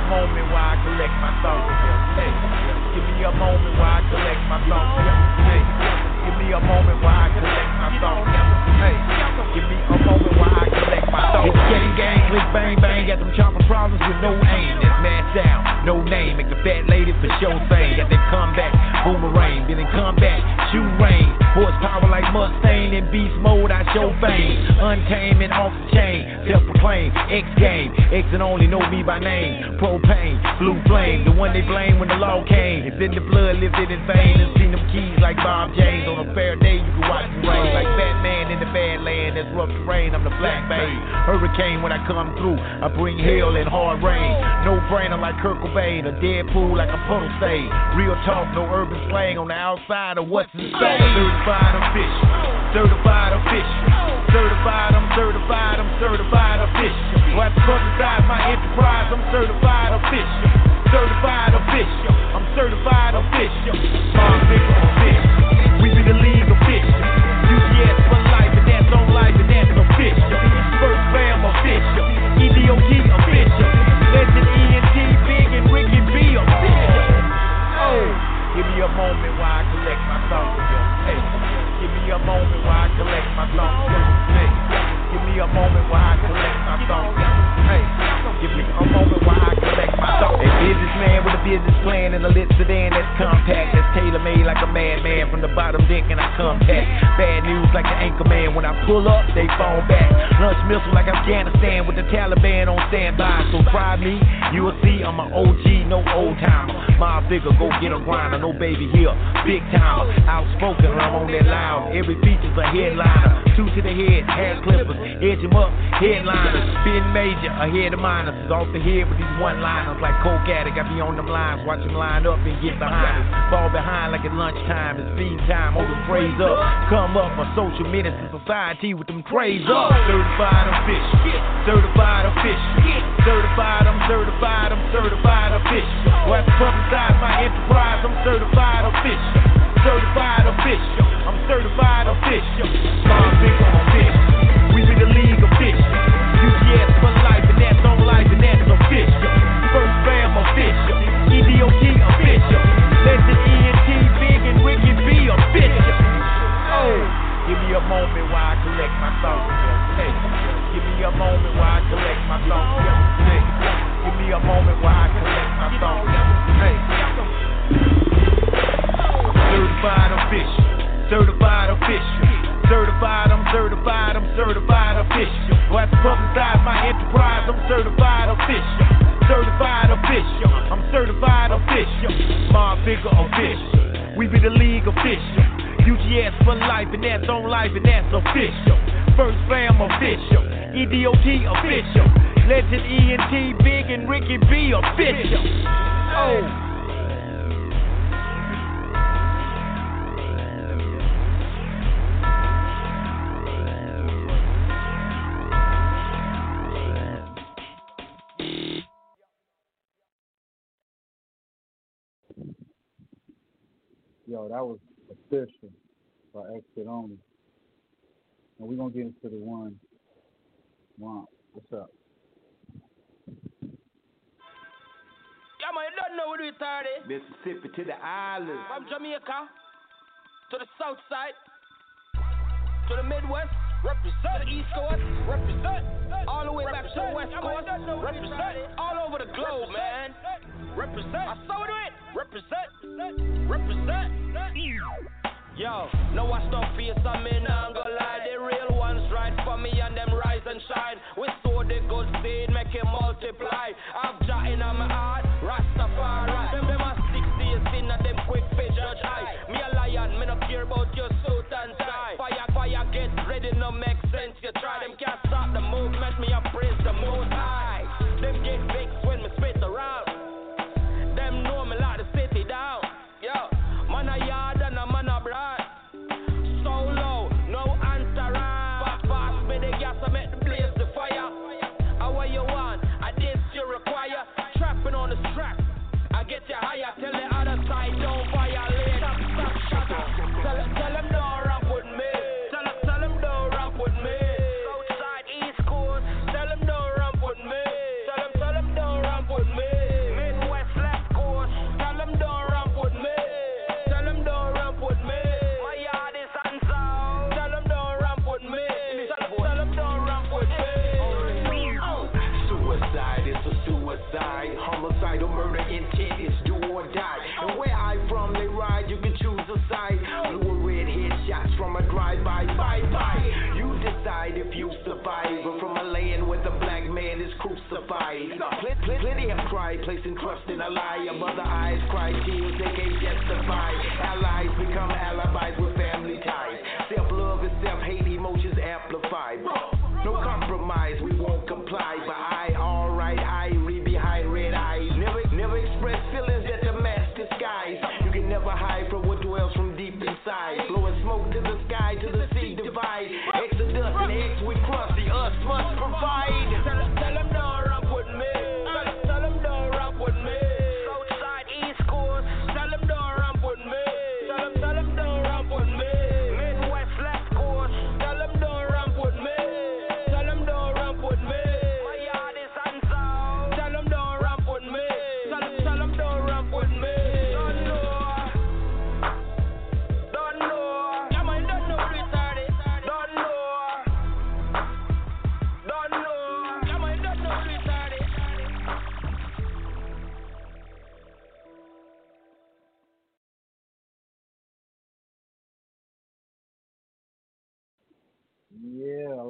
moment while I collect my thoughts. Hey, give me a moment while I collect my thoughts. Hey, give me a moment while I collect my thoughts. Hey, give me a moment while I collect my thoughts. It's gang gang, click bang bang, got them chopper problems with no aim. That's mass down, no name. Make the fat lady for show thing. Got that comeback, boomerang, then in combat, shoot rain. Horsepower like Mustang in beast mode, I show fame. Untamed and off the chain, self-proclaimed, X game, X and only know me by name. Propane, blue flame, the one they blame when the law came. It's in the blood, lifted in vain, and seen them keys like Bob James. On a fair day, you can watch the rain like Batman in the Badland. That's rough terrain, I'm the black bane. Hurricane when I come through, I bring hail and hard rain. No brainer like Kurt Cobain, a dead pool like a puddle stain. Real talk, no urban slang on the outside of what's inside. Certified official, certified official, certified, I'm certified, I'm certified official. Have to my enterprise? I'm certified official, certified official, I'm certified official. Convict official, we be the league official. UGS for life, and that's on life, and that's official. First fam official, EDOT official, Legend ENT, Big and Ricky B official. Oh, give me a moment while I collect my thoughts. Hey, give me a moment while I collect my thoughts. Hey, give me a moment while I collect my thoughts. Hey, give with a business plan I in a lit sedan that's compact, that's tailor made like a madman. From the bottom deck and I come back. Bad news like the anchor man. When I pull up, they phone back. Lunch missile like Afghanistan with the Taliban on standby. So try me, you will see I'm an OG, no old timer. My figure, go get a grinder, no baby here, big timer. Outspoken, I'm on that loud. Every feature's a headliner. Two to the head, hair clippers, edge him up, headliners. Ben Major, ahead of miners. Is off the head with these one liners like coke addict. I be on them lines, watch them line up and get behind us. Fall behind like at lunchtime, it's feed time, hold them praise up. Come up for social menace to society with them trays up. Certified official, certified official, certified, I'm certified, I'm certified official. Well, to publicize my enterprise, I'm certified official. Certified official, I'm certified official. My big official, we UGS for life, and that's on life, and that's official. First official, official. Legend Big and B official. Oh, give me a moment while I collect my thoughts. Hey, give me a moment while I collect my thoughts. Hey, give me a moment while I collect my thoughts. Hey. Certified official, certified official. Certified, certified, I'm certified official. Well, to publicize my enterprise, I'm certified official. Certified official, I'm certified official. My figure official, we be the league official. UGS for life, and that's on life, and that's official. First fam official, EDOT official. Legend ENT, Big and Ricky B official. Oh. Yo, that was official by Exit Only. And we're gonna get into the one. One, what's up? Yeah, man, you don't know what we started. Mississippi to the islands. From Jamaica to the south side to the Midwest. Represent the East Coast, represent all the way back to the West Coast, represent all over the globe, man. Represent, I saw it, represent, represent. Yo, no watch no face on me, nah, I'm gonna lie. The real ones right for me and them rise and shine. We sow the good seed, make it multiply. I've jot in on my heart, Pl- pl- plenty have cried, placing trust in a lie. Of other eyes cry tears they can't justify. Allies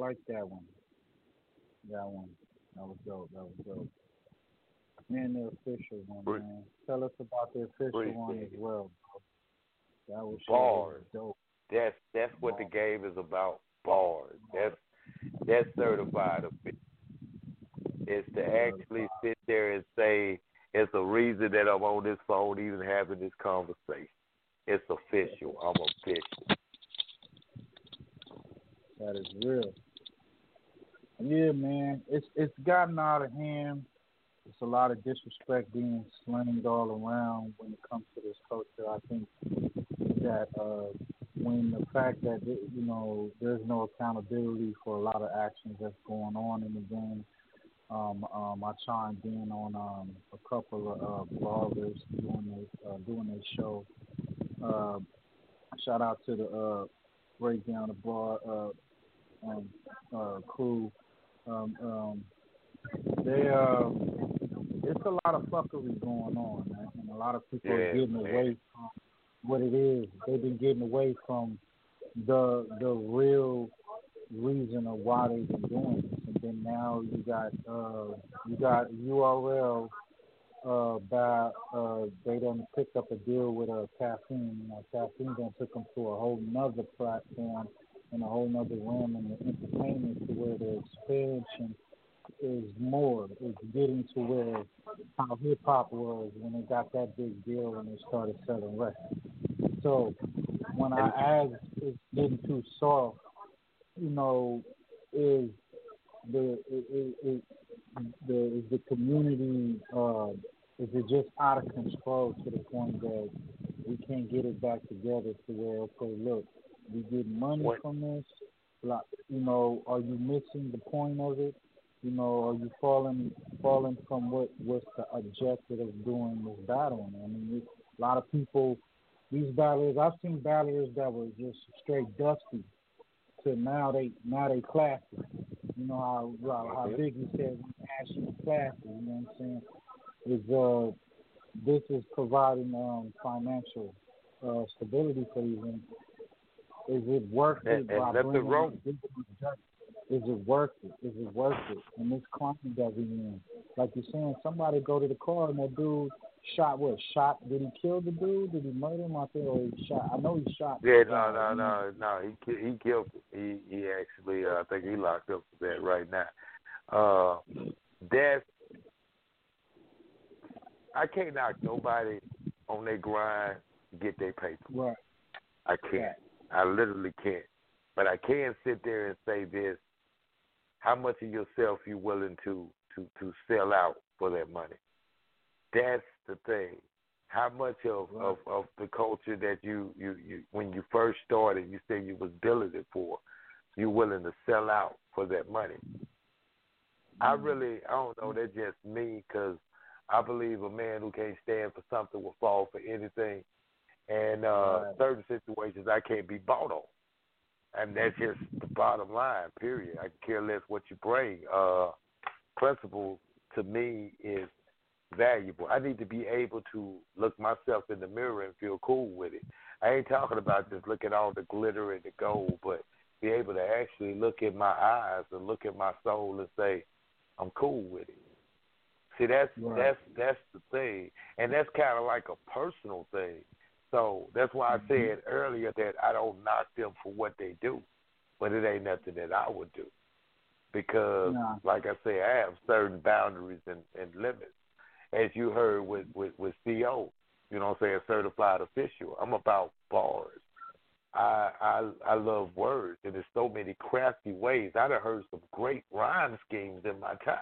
like that one. That one. That was dope. That was dope. And the official one, man. Tell us about the official one as well, bro. That was Bars. dope. That's that's what the game is about. Bars. That's that's certified official. It's to actually sit there and say it's a reason that I'm on this phone even having this conversation. It's official. I'm official. That is real. Yeah, man. It's it's gotten out of hand. It's a lot of disrespect being slanged all around when it comes to this culture. I think that uh, when the fact that you know there's no accountability for a lot of actions that's going on in the game. Um, um, I chimed in on um, a couple of uh, bloggers doing their uh, doing their show. Uh, shout out to the uh, breakdown the bar uh, um, uh, crew. Um, um, they uh, it's a lot of fuckery going on, man, and a lot of people are getting man. away from what it is. They've been getting away from the the real reason of why they've been doing this, and then now you got uh, you got URL uh, by uh, they done picked up a deal with uh, caffeine. You know, caffeine done took them to a whole nother platform and a whole nother realm in the entertainment to where the expansion is more. It's getting to where how hip hop was when they got that big deal and they started selling records. So when I ask it's getting too soft, you know, is the is, is the is the community uh, is it just out of control to the point that we can't get it back together to where okay, look, we get money What- from this. Like, you know, are you missing the point of it? You know, are you falling falling from what what's the objective of doing this battling? I mean, a lot of people, these battlers, I've seen battlers that were just straight dusty to now they now they classy. You know how how, how. Biggie said when ashy and classy. You know what I'm saying? Is uh this is providing um financial uh stability for these. Is it worth it? And- nothing bringing wrong. Is it worth it? Is it worth it? And this that we in, like you're saying, somebody go to the car and that dude shot what? Shot? Did he kill the dude? Did he murder him? I think or he shot. I know he shot. Yeah, no, no, no, no. He he killed him. He he actually, uh, I think he locked up for that right now. Uh, that's I can't knock nobody on their grind get their paper. Right. I can't. I literally can't. But I can sit there and say this: How much of yourself you willing to to to sell out for that money? That's the thing. How much of of of the culture that you you you when you first started, you said you was it for, you willing to sell out for that money? I mm-hmm. really, I don't know. That's just me because I believe a man who can't stand for something will fall for anything. And uh Right. certain situations I can't be bought on. And that's just the bottom line, period. I care less what you bring. Uh principle to me is valuable. I need to be able to look myself in the mirror and feel cool with it. I ain't talking about just look at all the glitter and the gold, but be able to actually look in my eyes and look at my soul and say, I'm cool with it. See, that's Right. that's that's the thing, and that's kind of like a personal thing. So that's why I mm-hmm. said earlier that I don't knock them for what they do, but it ain't nothing that I would do because, Nah. like I say, I have certain boundaries and, and limits. As you heard with with with CO, you know, what I'm saying certified official. I'm about bars. I I I love words, and there's so many crafty ways. I've heard some great rhyme schemes in my time,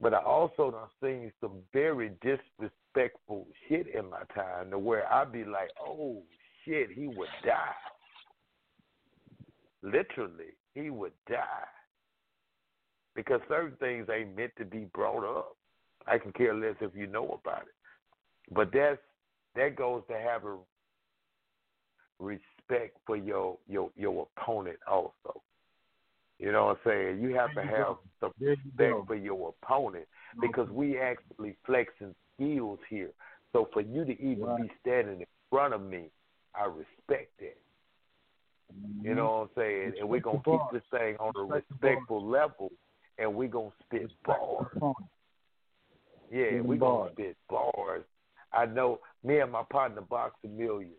but I also done seen some very disrespectful shit in my time, to where I'd be like, "Oh shit, he would die." Literally, he would die because certain things ain't meant to be brought up. I can care less if you know about it, but that's that goes to have a respect for your your your opponent also. You know what I'm saying? You have to you have some There respect for your opponent because we actually flexing skills here. So for you to even Right. be standing in front of me, I respect that. You know what I'm saying? And we're gonna keep this thing on a respectful level, and we're gonna spit bars. Yeah, we're gonna spit bars. I know me and my partner Box a Million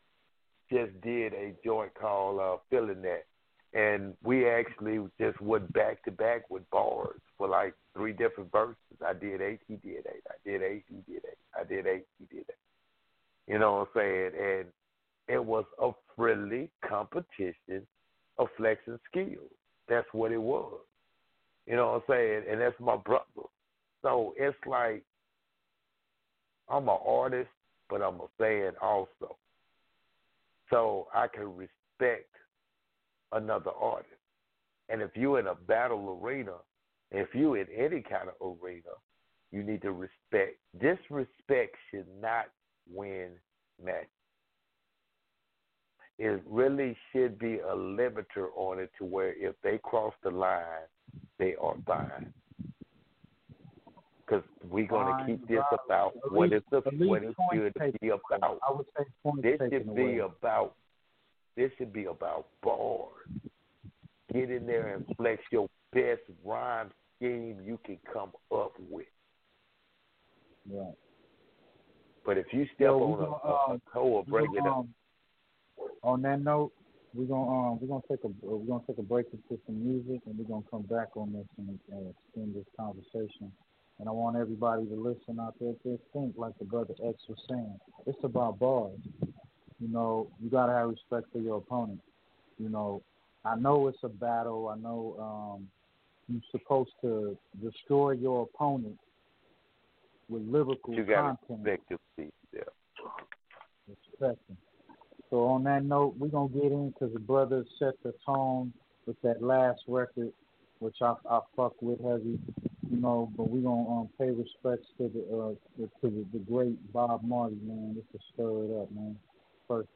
just did a joint called uh, Feeling That, and we actually just went back to back with bars for like three different verses. I did eight, he did eight. I did eight, he did eight. I did eight, he did eight. You know what I'm saying? And it was a friendly competition of flexing skills. That's what it was. You know what I'm saying? And that's my brother. So it's like I'm an artist, but I'm a fan also. So I can respect another artist. And if you're in a battle arena, if you're in any kind of arena, you need to respect. Disrespect should not win matches. It really should be a limiter on it to where if they cross the line, they are fine. Because we're going to keep this about what it's, a, what it should be about. I would say This should be away. about this should be about bars. Get in there and flex your best rhyme scheme you can come up with. Right. But if you step Yo, on a, gonna, a, uh, a toe or break gonna, it up, um, On that note, we're gonna um, we're gonna take a we're gonna take a break into some music, and we're gonna come back on this and uh, extend this conversation. And I want everybody to listen out there to think, like the brother X was saying. It's about bars. You know, you gotta have respect for your opponent. You know, I know it's a battle. I know um, you're supposed to destroy your opponent with lyrical you got to content. respect your seat. Yeah. Respect. So on that note, we're gonna get in because the brothers set the tone with that last record, which I I fuck with heavy, you know. But we gonna um, pay respects to the uh to the, the great Bob Marley man. Just to stir it up, man. First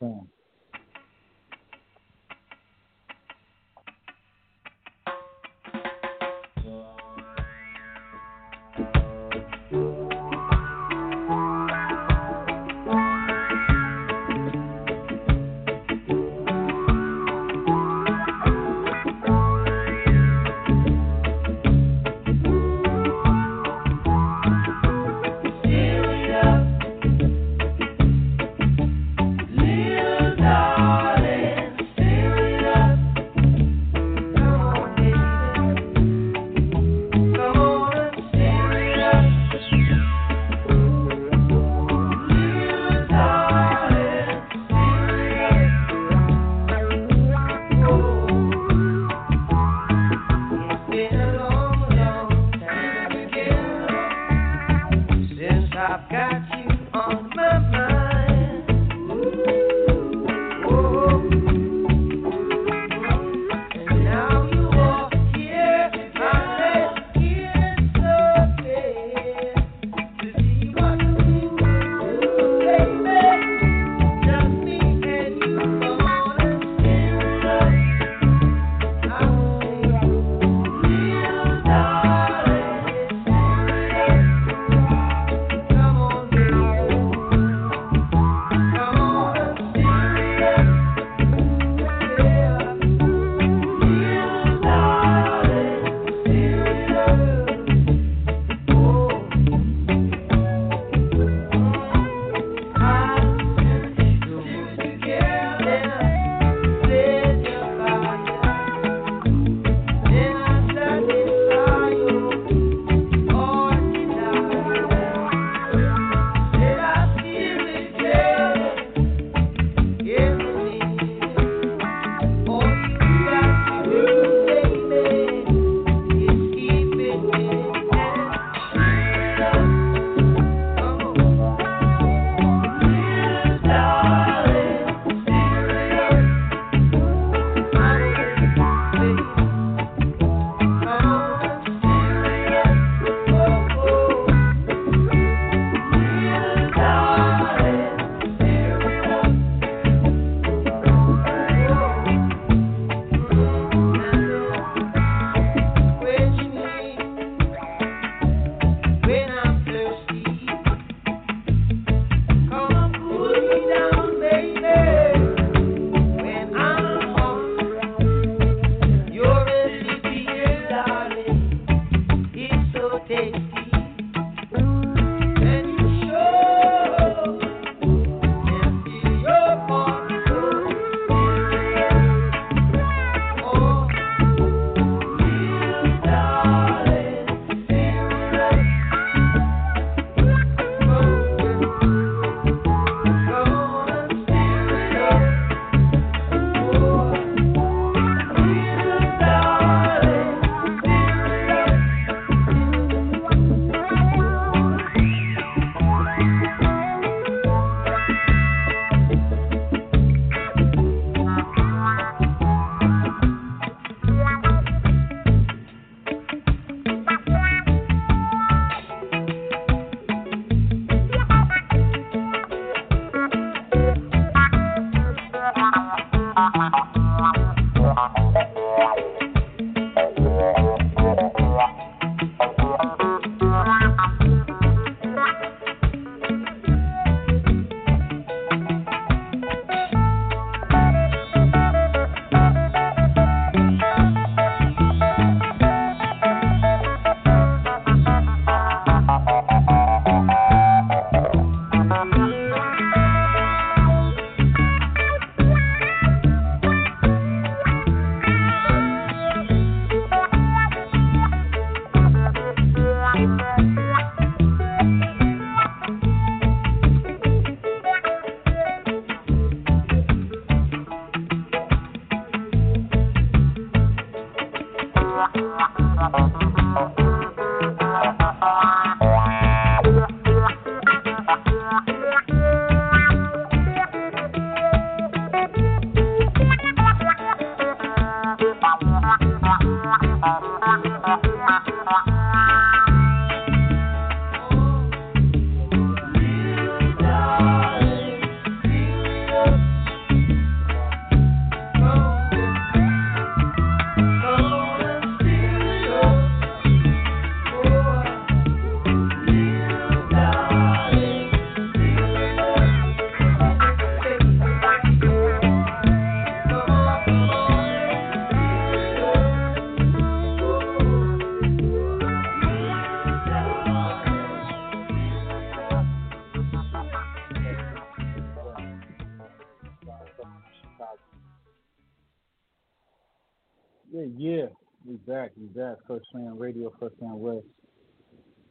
Fam Radio, First Fam West.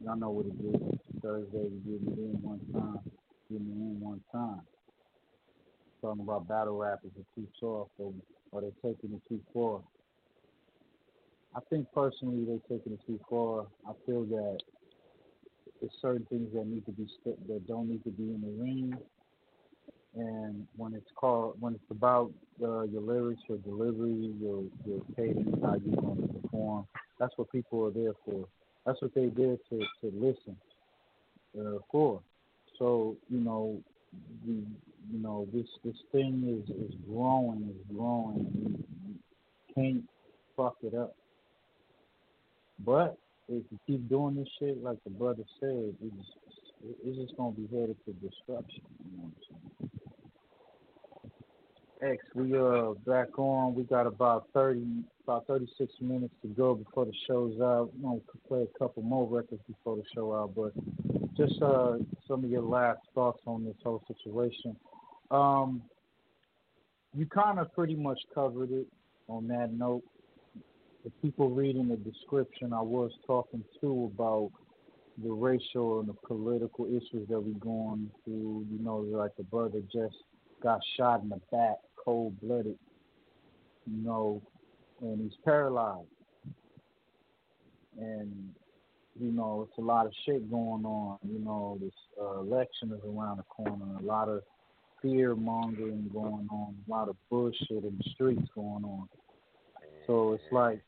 Y'all know what it is. Thursday, we getting it in one time. Getting it in one time. Talking about battle rappers are too soft or, or they taking it too far. I think personally they're taking it too far. I feel that there's certain things that need to be that don't need to be in the ring. And when it's called, when it's about uh, your lyrics, your delivery, your your cadence, how you're going to perform, that's what people are there for. That's what they're there to to listen uh, for. So you know, you know this this thing is is growing, is growing. You, you can't fuck it up. But if you keep doing this shit, like the brother said, it's it's just gonna be headed to destruction. You know? X, we uh back on. We got about thirty, about thirty six minutes to go before the show's out. We're gonna play a couple more records before the show out, but just uh some of your last thoughts on this whole situation. Um, you kind of pretty much covered it on that note. The people reading the description, I was talking to about the racial and the political issues that we're going through. You know, like the brother just got shot in the back, cold blooded, you know, and he's paralyzed. And, you know, it's a lot of shit going on. You know, this uh, election is around the corner, a lot of fear mongering going on, a lot of bullshit in the streets going on. So it's like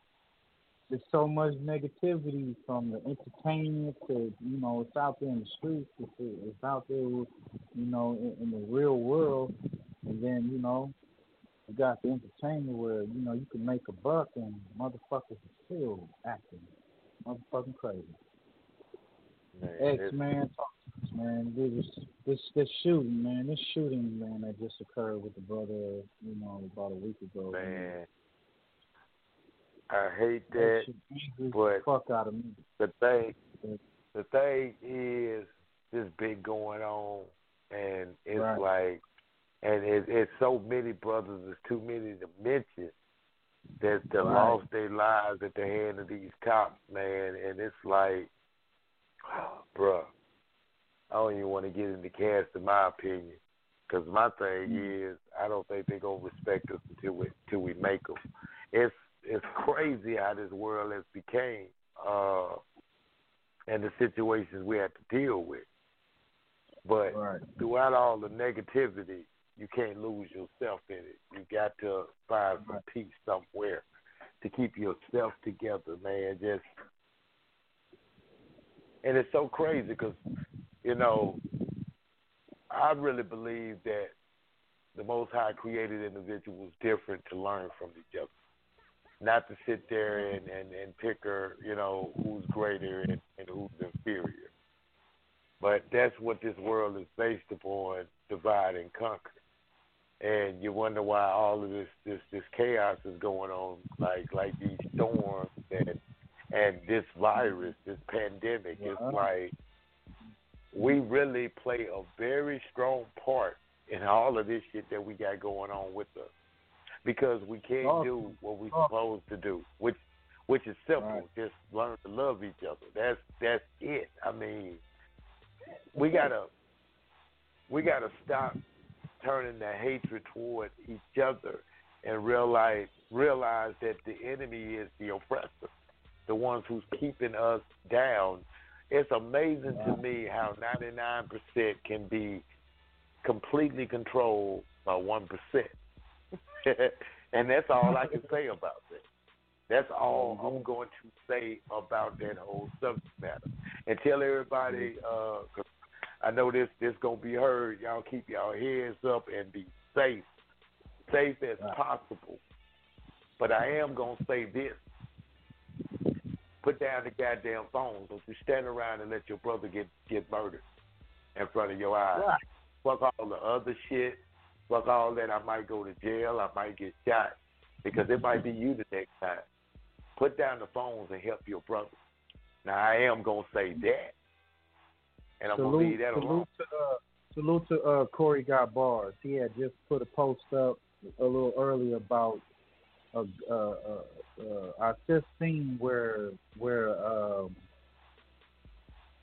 there's so much negativity from the entertainment to you know it's out there in the streets, it's, it's out there, with, you know, in, in the real world, and then you know you got the entertainment where you know you can make a buck and motherfuckers are still acting motherfucking crazy. Man, X man, talk to us, man. This this this shooting, man. This shooting, man, that just occurred with the brother, you know, about a week ago. Man, I hate that, the but fuck out of me. the thing, the thing is, this been going on, and it's Right. like, and it, it's so many brothers, it's too many to mention that that Right. lost their lives at the hand of these cops, man, and it's like, bruh, I don't even want to get into casting my opinion, because my thing Mm. is, I don't think they're gonna respect us until we until we make them. It's it's crazy how this world has became, uh, and the situations we have to deal with. But Right. throughout all the negativity, you can't lose yourself in it. You got to find some peace somewhere to keep yourself together, man. Just and it's so crazy because you know I really believe that the Most High created individuals different to learn from each other, not to sit there mm-hmm. and and and picker, you know, who's greater and, and who's inferior. But that's what this world is based upon: divide and conquer. And you wonder why all of this this this chaos is going on, like like these storms and and this virus, this pandemic. It's like we really play a very strong part in all of this shit that we got going on with us because we can't do what we're supposed to do, which which is simple. Just learn to love each other. That's that's it. I mean, we gotta we gotta stop turning the hatred toward each other and realize realize that the enemy is the oppressor, the ones who's keeping us down. It's amazing to me how 99% can be completely controlled by 1%. and that's all I can say about it. That's all I'm going to say about that whole subject matter. And tell everybody, uh, I know this this gonna be heard. Y'all keep y'all heads up and be safe, safe as possible. But I am gonna say this: put down the goddamn phone. Don't you stand around and let your brother get get murdered in front of your eyes. Right. Fuck all the other shit. Fuck all that. I might go to jail. I might get shot because it might be you the next time. Put down the phones and help your brother. Now I am gonna say that, and I'm gonna salute, leave that alone. salute to uh, salute to uh, Corey got bars. He had just put a post up a little earlier about uh, uh, uh, uh, I just seen where where um,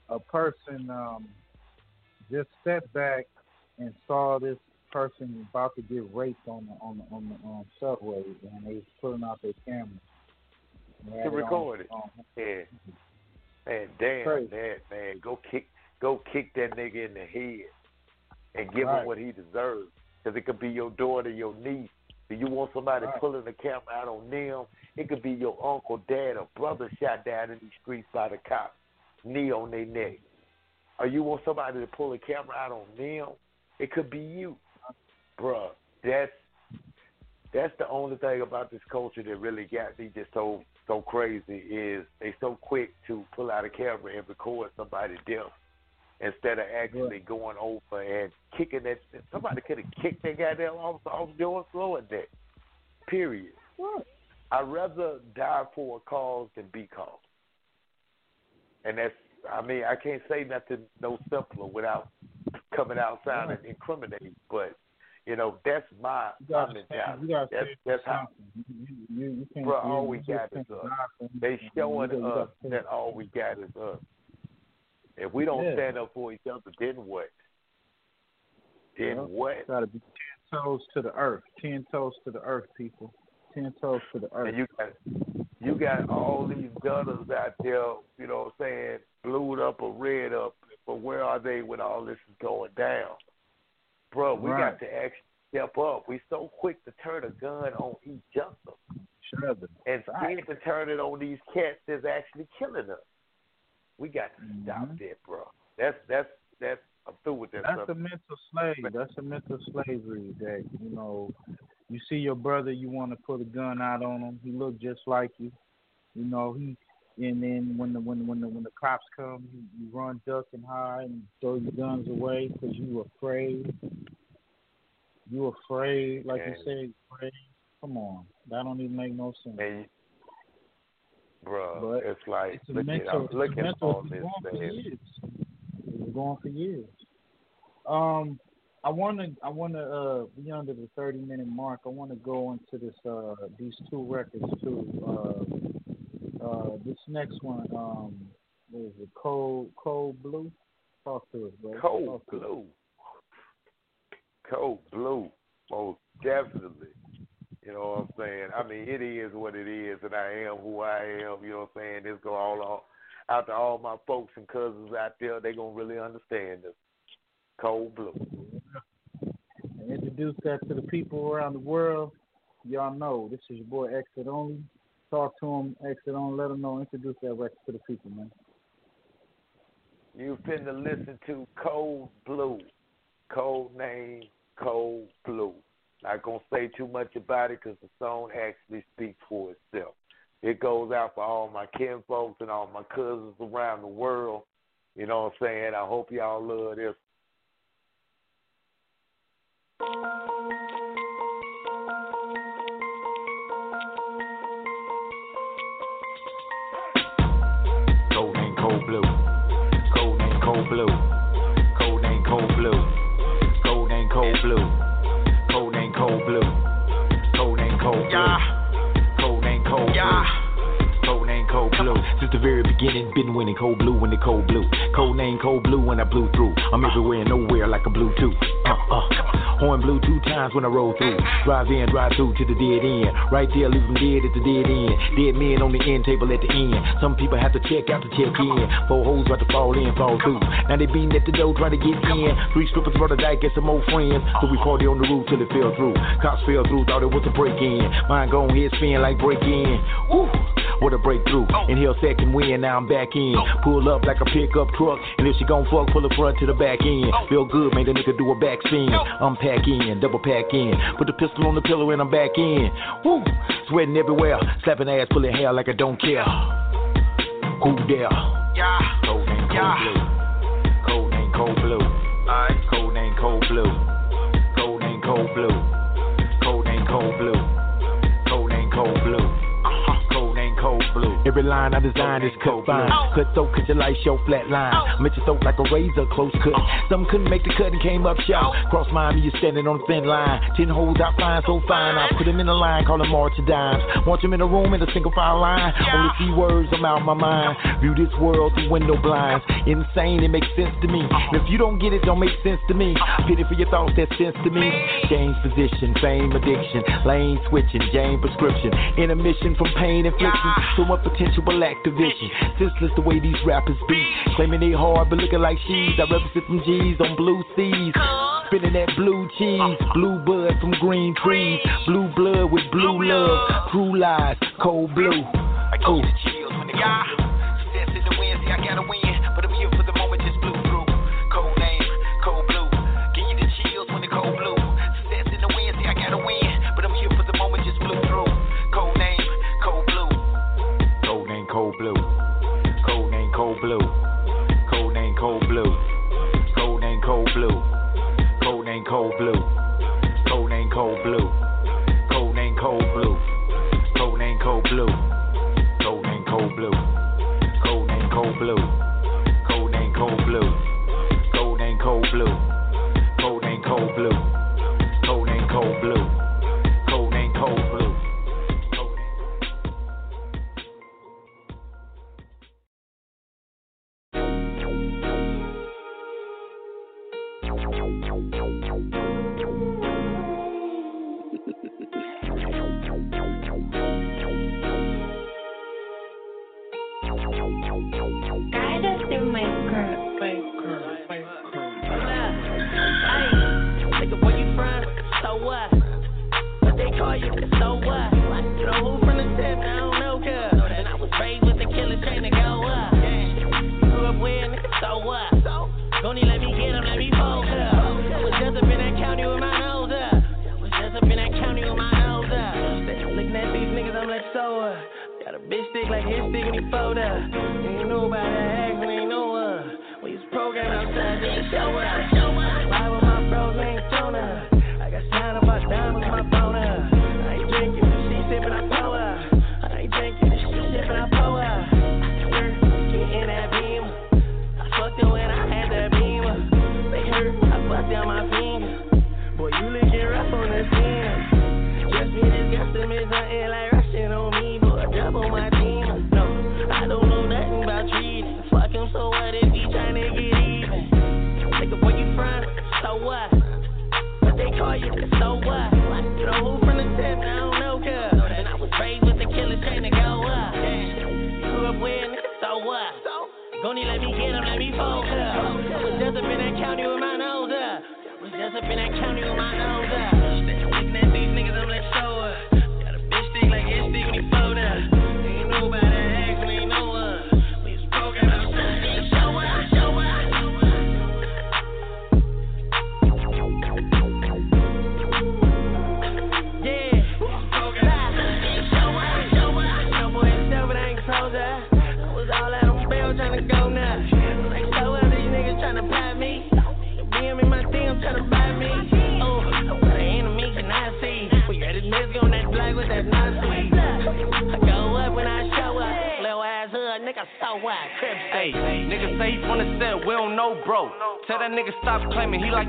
a person um, just stepped back and saw this person about to get raped on the on the on the um, subway, and they was pulling out their had to record it. on- Yeah. Man, damn, man, man, go kick, go kick that nigga in the head, and give Right. him what he deserves. Because it could be your daughter, your niece. Do you want somebody Right. pulling the camera out on them? It could be your uncle, dad, or brother shot down in the streets by the cops, knee on their neck. Or you want somebody to pull the camera out on them? It could be you, bruh. That's that's the only thing about this culture that really got me just so so crazy is they so quick to pull out a camera and record somebody's death instead of actually going over and kicking that. Somebody could have kicked that goddamn officer off doing at that. Period. I'd rather die for a cause than be called. And that's, I mean, I can't say nothing no simpler without coming outside and incriminating. But you know, that's my gotta mentality. That's that's how. You, you, you can't, Bro, all we got is us. They showing us that all we got is us. If we don't Yeah. stand up for each other, then what? Then Yep. what? Gotta be ten toes to the earth. Ten toes to the earth, people. Ten toes to the earth. And you got you got all these gunners out there, you know what I'm saying, blued up or red up, but where are they when all this is going down? Bro, we Right. got to actually step up. We so quick to turn a gun on each other. Sure. And scared to turn it on these cats that's actually killing us. We got to stop Mhm. that, bro. That's that's that's I'm through with that That's stuff. a mental slave. That's a mental slavery that you know. You see your brother, you want to put a gun out on him. He look just like you. You know he. And then when the when when the when the cops come, you, you run, duck, and hide, and throw your guns away because you afraid. You afraid, like you And- said, afraid. Come on, that don't even make no sense. And bro, But it's like It's look mental. at I'm looking on It's this going for years. It's been going for years. Um, I want to. I want to. Uh, be under the thirty minute mark. I want to go into this. Uh, these two records too. Uh, uh, this next one. Um, is it? Cold, cold blue. Talk to us, bro. Cold Talk blue. Cold blue. Most definitely. You know what I'm saying? I mean, it is what it is, and I am who I am. You know what I'm saying? This go all out, out to all my folks and cousins out there. They gonna really understand this. Cold blue. And introduce that to the people around the world. Y'all know this is your boy Exit Only. Talk to them, Exit Only. Let them know. Introduce that record to the people, man. You finna listen to Cold Blue. Code name Cold Blue. Not gonna say too much about it because the song actually speaks for itself. It goes out for all my kin folks and all my cousins around the world. You know what I'm saying? I hope y'all love this. Cold name cold blue. Cold name cold blue. Cold name cold blue. Cold cold blue. Cold blue. Cold name cold blue. Cold name cold blue. Cold name cold blue. Since the very beginning, been winning cold blue when the cold blue. Cold name cold blue when I blew through. I'm everywhere and nowhere like a Bluetooth. Uh uh. Horn blew two times when I roll through. Drive in, drive through to the dead end. Right there, leave them dead at the dead end. Dead men on the end table at the end. Some people have to check out to check in. Four hoes about to fall in, fall through. Now they beating at the door trying to get in. Three strippers brought a dyke, get some more friends. So we party on the roof till it fell through. Cops fell through, thought it was a break in. Mine gone head spin like break in. Woo! What a breakthrough. Inhale second win, now I'm back in. Pull up like a pickup truck. And if she gon' fuck, pull the front to the back end. Feel good, made a nigga do a back spin. Unpack in, double pack in. Put the pistol on the pillow and I'm back in. Woo! Sweating everywhere. Slapping ass, pulling hair like I don't care. Who dare? Yeah. Cold name, cold Yeah. blue. Cold name, cold blue. Cold name, cold blue. Cold name, cold blue. Every line I design is cut fine. Cut so cut your light show flat line. Met your throat like a razor, close cut. Some couldn't make the cut and came up short. Cross mine, you're standing on a thin line. Ten holes out flying so fine. I put them in a line, call them March of Dimes. Want them in a room in a single file line. Only see words, I'm out my mind. View this world through window blinds. Insane, it makes sense to me. If you don't get it, don't make sense to me. Pity for your thoughts, that sense to me. Change position, fame addiction, lane switching, Jane prescription. Intermission from pain infliction. So much potential activision. Senseless the way these rappers be. Claiming they hard, but looking like she's. I represent them G's on blue seas. Spinning that blue cheese. Blue bud from green trees. Blue blood with blue love. True lies, cold blue. I you the chills when they yeah. Success in the wind, see I gotta win.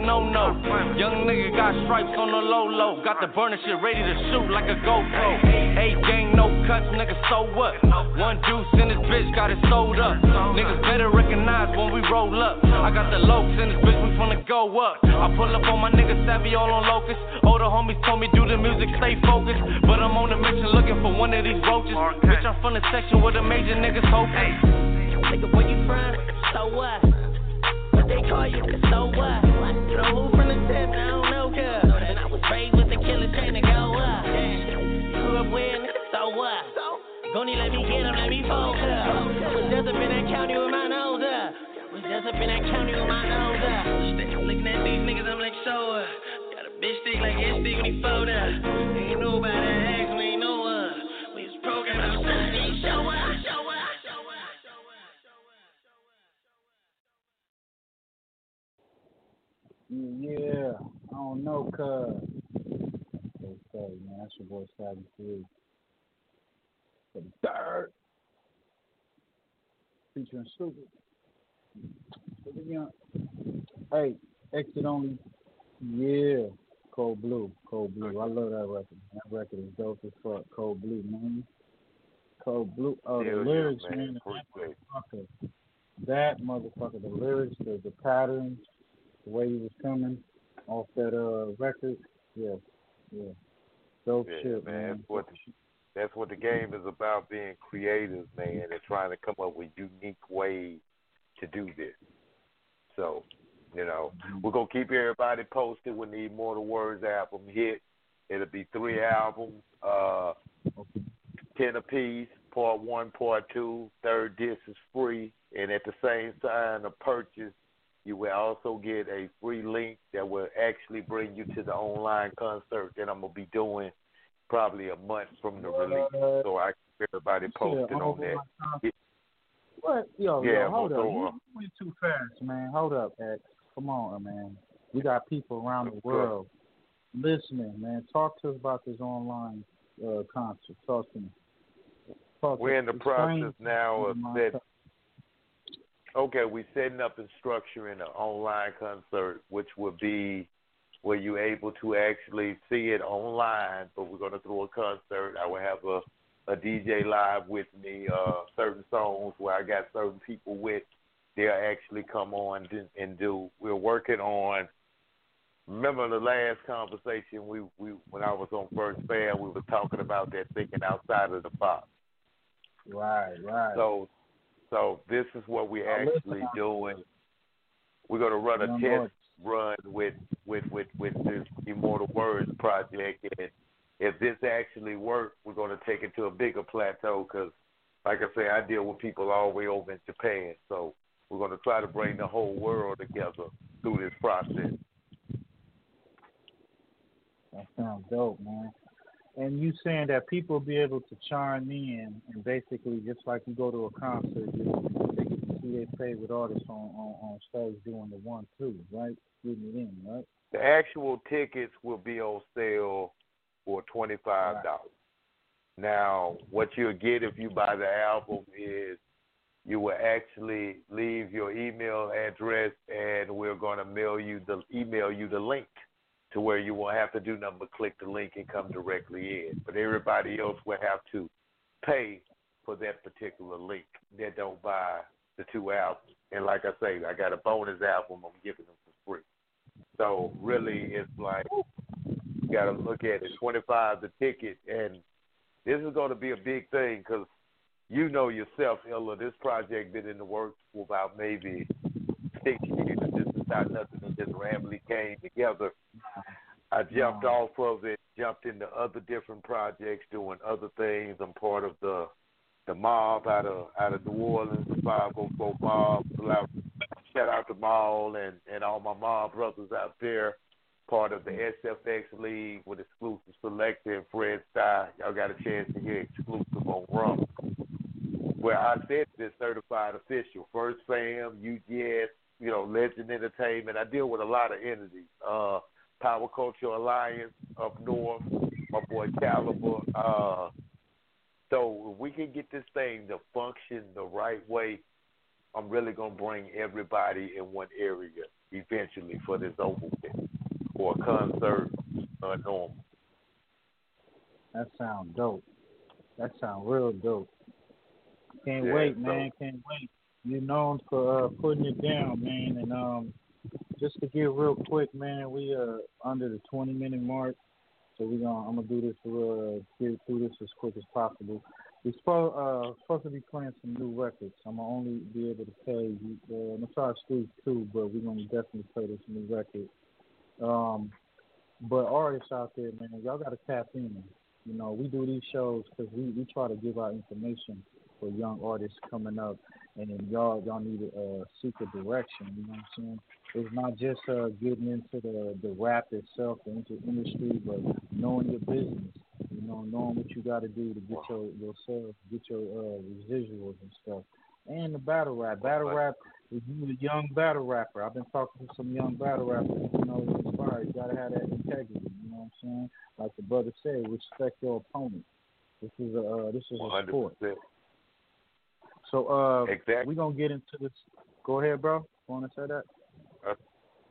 No no. Young nigga got stripes on the low low, got the burner shit ready to shoot like a GoPro. Hey, gang, no cuts, nigga, so what? One juice in this bitch, got it sold up. Niggas better recognize when we roll up. I got the lokes in this bitch, we finna go up. I pull up on my nigga Savvy all on locust. Older homies told me do the music, stay focused. But I'm on the mission looking for one of these roaches. Bitch, I'm from the section where the major niggas hoping. Nigga, where you from? So what? Call you? So what? Who from the tip? I don't know, cuz. And I was raised with the killer trying to go up. Grew up so what? Gonna let me get him, let me fold up. Was just up in that county with my nose up. Was just up in that county with my nose up. Looking at these niggas, I'm like, so what? Got a bitch stick like his stick when he fold up. Ain't nobody Yeah, I don't know, cuz. Okay, man, that's your boy Savage Three. For the third. Featuring Stupid. Stupid Young. Hey, exit only. Yeah, Cold Blue. Cold Blue. I love that record. That record is dope as fuck. Cold Blue, man. Cold Blue. Oh, the lyrics, man. Appreciate. Motherfucker. That motherfucker. The lyrics, the, the patterns, the way he was coming off that uh record. Yeah, yeah. Dope Yeah, shit, man. man. That's what the, that's what the game is about, being creative, man, and trying to come up with unique ways to do this. So, you know, we're gonna keep everybody posted when the Immortal Words album hit. It'll be three albums, uh, ten apiece. Part one, part two. Third disc is free, and at the same time, a purchase, you will also get a free link that will actually bring you to the online concert that I'm gonna be doing probably a month from the release. So I keep everybody posted on that. What? Yo, Yeah, yo, hold we'll up. You went too fast, man. Hold up, X. Come on, man. We got people around the world listening, man. Talk to us about this online uh, concert. Talk to me. Talk We're in the process now of my set. Okay, we're setting up and structuring an online concert, which will be where you're able to actually see it online. But we're going to throw a concert. I will have a a DJ live with me. Uh, certain songs where I got certain people with, they'll actually come on and, and do. We're working on. Remember the last conversation we we when I was on First Fam, we were talking about that thinking outside of the box. Right, right. So, so this is what we're actually doing. We're gonna run a test run with with with with this Immortal Words project, and if this actually works, we're gonna take it to a bigger plateau. Because, like I say, I deal with people all the way over in Japan, so we're gonna try to bring the whole world together through this process. That sounds dope, man. And you saying that people be able to chime in and basically just like you go to a concert, they get to see their favorite artist on, on, on stage doing the one two, right? Getting it in, right? The actual tickets will be on sale for twenty five dollars. Now, what you'll get if you buy the album is you will actually leave your email address, and we're going to mail you the email you the link to where you won't have to do nothing but click the link and come directly in. But everybody else will have to pay for that particular link that don't buy the two albums. And like I say, I got a bonus album I'm giving them for free. So really, it's like you got to look at it. Twenty five the ticket, and this is going to be a big thing because you know yourself, Ella. This project been in the works for about maybe six years. This is not nothing that just randomly came together. I jumped off of it, jumped into other different projects, doing other things. I'm part of the the mob out of out of New Orleans, the 504 mob. Shout out to Maul and and all my mob brothers out there. Part of the SFX League with exclusive selector and Fred Stein. Y'all got a chance to hear exclusive on Rum. Where I said this certified official, First Fam, UGS, you know, Legend Entertainment. I deal with a lot of entities. Uh, Power Culture Alliance up north, my boy Caliber, uh, So if we can get this thing to function the right way, I'm really gonna bring everybody in one area eventually for this over with, for a concert uh, normal. That sound dope. That sound real dope. Can't Yeah, wait, so- man. Can't wait. You're known for uh, putting it down, man. And um, just to get real quick, man, we uh under the 20 minute mark, so we gonna I'm gonna do this uh get through this as quick as possible. We're supposed uh supposed to be playing some new records. I'm gonna only be able to play uh, Massage Street too, but we're gonna definitely play this new record. Um, but artists out there, man, y'all gotta tap in. You know, we do these shows because we, we try to give out information for young artists coming up, and then y'all y'all need to uh, seek a direction. You know what I'm saying? It's not just uh, getting into the the rap itself, the industry, but knowing your business. You know, knowing what you got to do to get your yourself, get your uh, residuals and stuff. And the battle rap, battle rap. If you a young battle rapper, I've been talking to some young battle rappers. You know, it's inspired. You gotta have that integrity. You know what I'm saying? Like the brother said, respect your opponent. This is a uh, this is a sport. 100%. So uh, Exactly. we're gonna get into this. Go ahead, bro. Want to say that? Uh,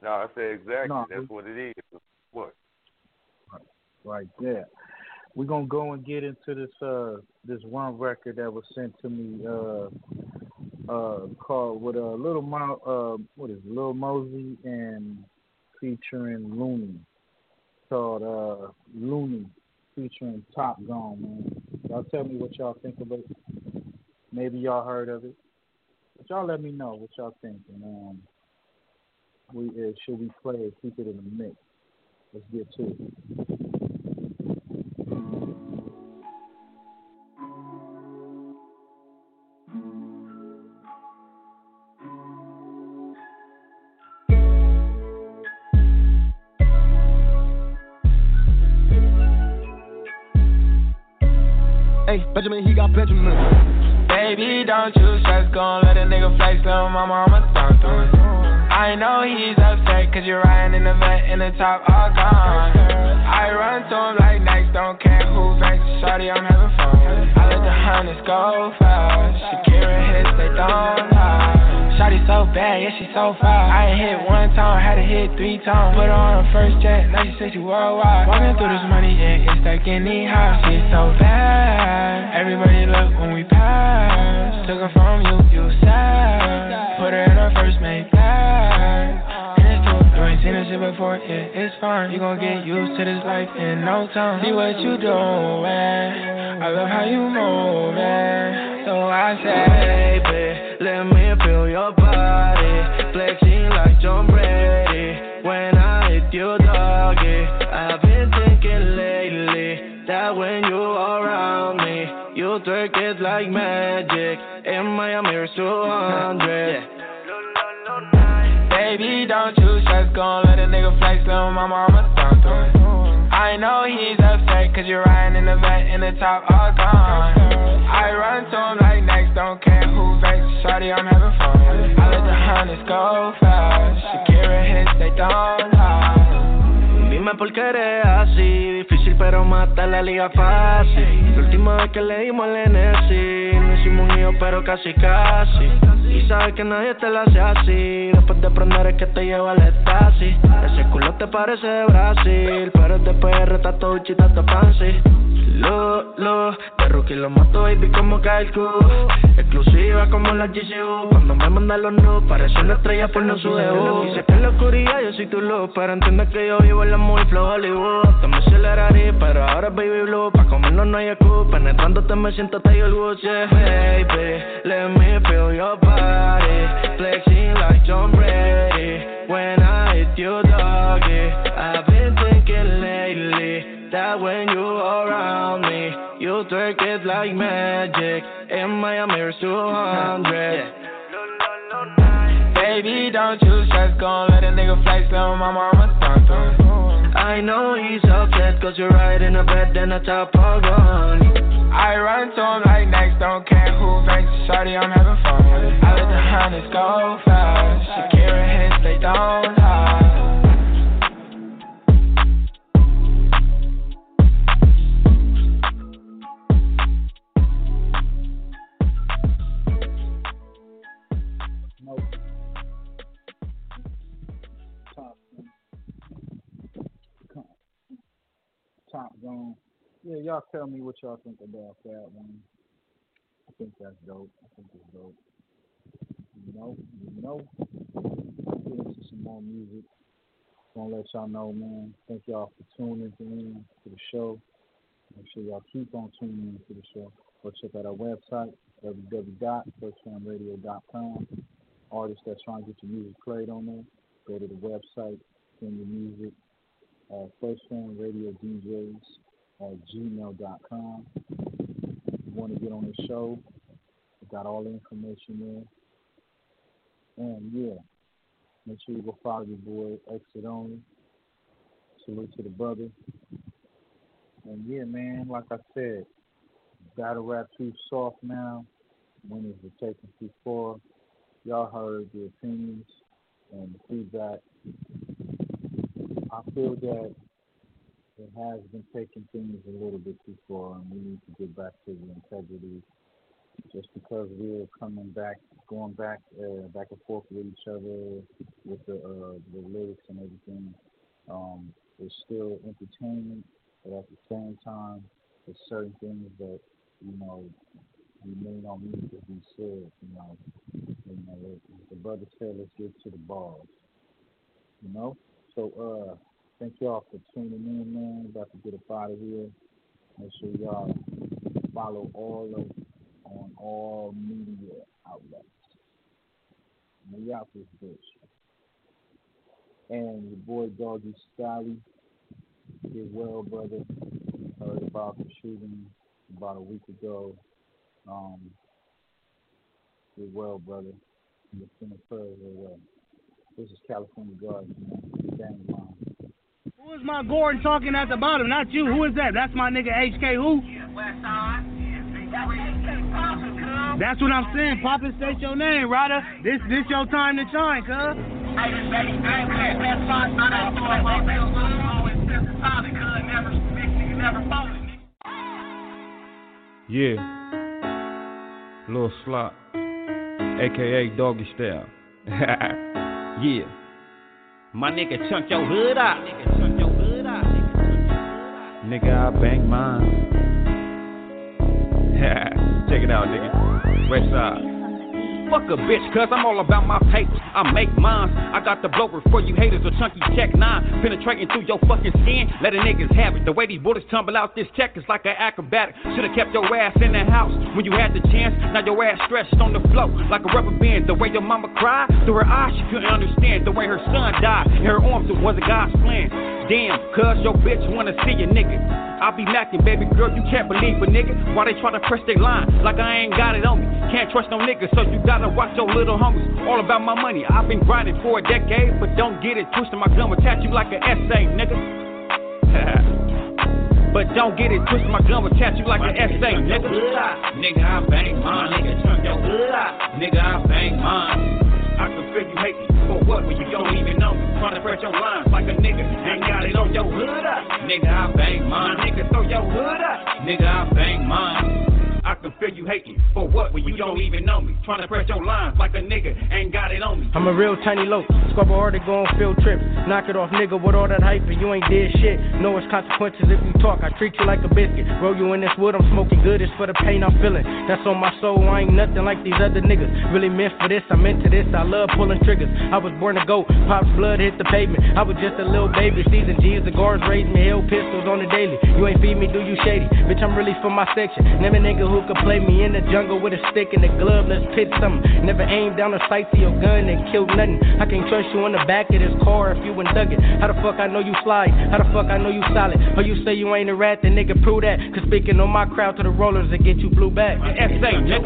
no, I say exactly. No, That's we- what it is. What? Right there. We're gonna go and get into this uh this one record that was sent to me uh uh called with a uh, little Mo uh what is it, Lil Mosey and featuring Looney called uh Looney featuring Top Gun man. Y'all tell me what y'all think of it. Maybe y'all heard of it. But y'all let me know what y'all think and um we uh, should we play it, keep it in the mix. Let's get to it. Hey, Benjamin, he got Benjamin. Baby, don't you stress, gon' let a nigga flex, little mama, I'ma talk to him. I know he's upset, cause you're riding in the vet in the top all gone. I run to him like next, don't care who vex, shorty, I'm having fun. I let the hunters go fast, Shakira hits, they don't lie. Shawty so bad, yeah, she so fine. I ain't hit one time, had to hit three times. Put her on her first jet, now she said she worldwide. Walking through this money, yeah, it's like any house. She's so bad, everybody look when we pass. Took her from you, you sad. Put her in her first mate bag. And it's true, you ain't seen this shit before, yeah, it's fine. You gon' get used to this life in no time. See what you doing, I love how you moving. So I say, baby, let me feel your body, flexing like John Brady. When I hit you, doggy, I've been thinking lately that when you are around me, you twerk it like magic. In Miami, it's 200. Baby, don't you stress, gon' let a nigga flex, little mama, I know he's upset, cause you're riding in the vet in the top all gone. I run to him like next, don't care who vex, shorty, I'm having fun. I let the hunters go fast, Shakira hits, they don't lie. Dime por qué eres así, difícil pero mata la liga fácil. La última vez que le dimos el NSI, no hicimos un lío pero casi casi. Y sabes que nadie te la hace así, después de aprender es que te lleva al estasis. Ese culo te parece de Brasil, pero es de PR, está todo chita, está fancy. Lo, lo, de rookie lo mato, baby, como Kyle Exclusiva como la GCU. Cuando me manda los nudes, parece una estrella por no su debut. Dice que en la oscuridad yo soy tu luz, pero entiende que yo vivo en la muy flow Hollywood. Te me aceleraré, pero ahora baby blue. Pa' comernos no hay excusa, penetrándote me siento Tiger Woods, yeah. Baby, let me feel your body, flexing like John Brady. When I hit you, doggy, that when you around me, you twerk it like magic. In Miami, it's 200. Baby, don't you stress, gon' let a nigga flex, little mama, I'ma. I know he's upset, cause you're right in the bed, then the top all gone. I run to him like next, don't care who vex, shorty, I'm having fun. I let the hunters go fast, Shakira hits, they don't Yeah, y'all tell me what y'all think about that one. I think that's dope. I think it's dope. You know, you know, I'll get into some more music. Gonna let y'all know, man. Thank y'all for tuning in to the show. Make sure y'all keep on tuning in to the show. Go check out our website, www.firstfamradio.com. Artists that's trying to get your music played on there, go to the website, send your music, uh, firstfamradiodjs at gmail.com. If you want to get on the show, we got all the information there. And yeah, make sure you go follow your boy, Exit Only. Salute to the brother. And yeah, man, like I said, battle rap too soft now. Winners are taken too far. Y'all heard the opinions and the feedback. I feel that it has been taking things a little bit too far, and we need to get back to the integrity. Just because we're coming back, going back, uh, back and forth with each other with the uh, the lyrics and everything, um, it's still entertainment. But at the same time, there's certain things that you know we may not need to be said. You know, you know, the brother said, let's get to the bars. You know, so uh, thank y'all for tuning in, man. About to get up out of here. Make sure y'all follow all of on all media outlets. We out this bitch. And your boy Doggy Styley. Get well, brother. Heard about the shooting about a week ago. Um, get well, brother. Your sending prayers your way. This is California Gardens, man. Who is my Gordon talking at the bottom? Not you. Who is that? That's my nigga HK. Who? That's what I'm saying. Papa, state your name, Ryder. This this your time to shine, cuz. Yeah. Lil Slot, aka Doggy Style. yeah. My nigga chunk your hood out. Nigga I bang mine. Check it out, nigga. West side. Fuck a bitch, cuz I'm all about my papers. I make mines. I got the blower for you haters, a chunky check nine. Penetrating through your fucking skin, letting niggas have it. The way these bullets tumble out this check is like an acrobatic. Should've kept your ass in the house when you had the chance. Now your ass stretched on the floor like a rubber band. The way your mama cried, through her eyes she couldn't understand. The way her son died, in her arms it wasn't God's plan. Damn, cuz your bitch wanna see a nigga. I be macking, baby girl, you can't believe a nigga. Why they try to press their line like I ain't got it on me? Can't trust no nigga, so you gotta watch your little homies. All about my money, I've been grinding for a decade, but don't get it twisted. My gun will attach you like an essay, nigga. but don't get it twisted. My gun will attach you like an essay, nigga. Nigga, I bang mine. Nigga, turn your. Nigga, I bang mine. I can feel you hate me for what when you don't even know me. Trying to press your lines like a nigga. Ain't got it on your hood up. Nigga, I bang mine. Nigga, throw your hood up. Nigga, I bang mine. I can feel you hating. for what when you don't even know me. Trying to press your lines like a nigga. Ain't got it on me. I'm a real tiny low. Squabble hard to go on field trips. Knock it off, nigga, with all that hype, and you ain't did shit. Know it's consequences if you talk. I treat you like a biscuit. Roll you in this wood, I'm smoking good. It's for the pain I'm feeling. That's on my soul. I ain't nothing like these other niggas. Really meant for this, I'm into this. I love pulling triggers. I was born to go. Pop's blood hit the pavement. I was just a little baby. Season G's, the guards raised me. Hell pistols on the daily. You ain't feed me, do you shady? Bitch, I'm really for my section. Never a nigga who could play me in the jungle with a stick and a glove. Let's pit something. Never aim down a sight to your gun and kill nothing. I can't trust you in the back of this car if you and it. How the fuck I know you slide? How the fuck I know you solid? Or you say you ain't a rat, then nigga prove that. Cause speaking on my crowd to the rollers that get you blue back. SA, nigga.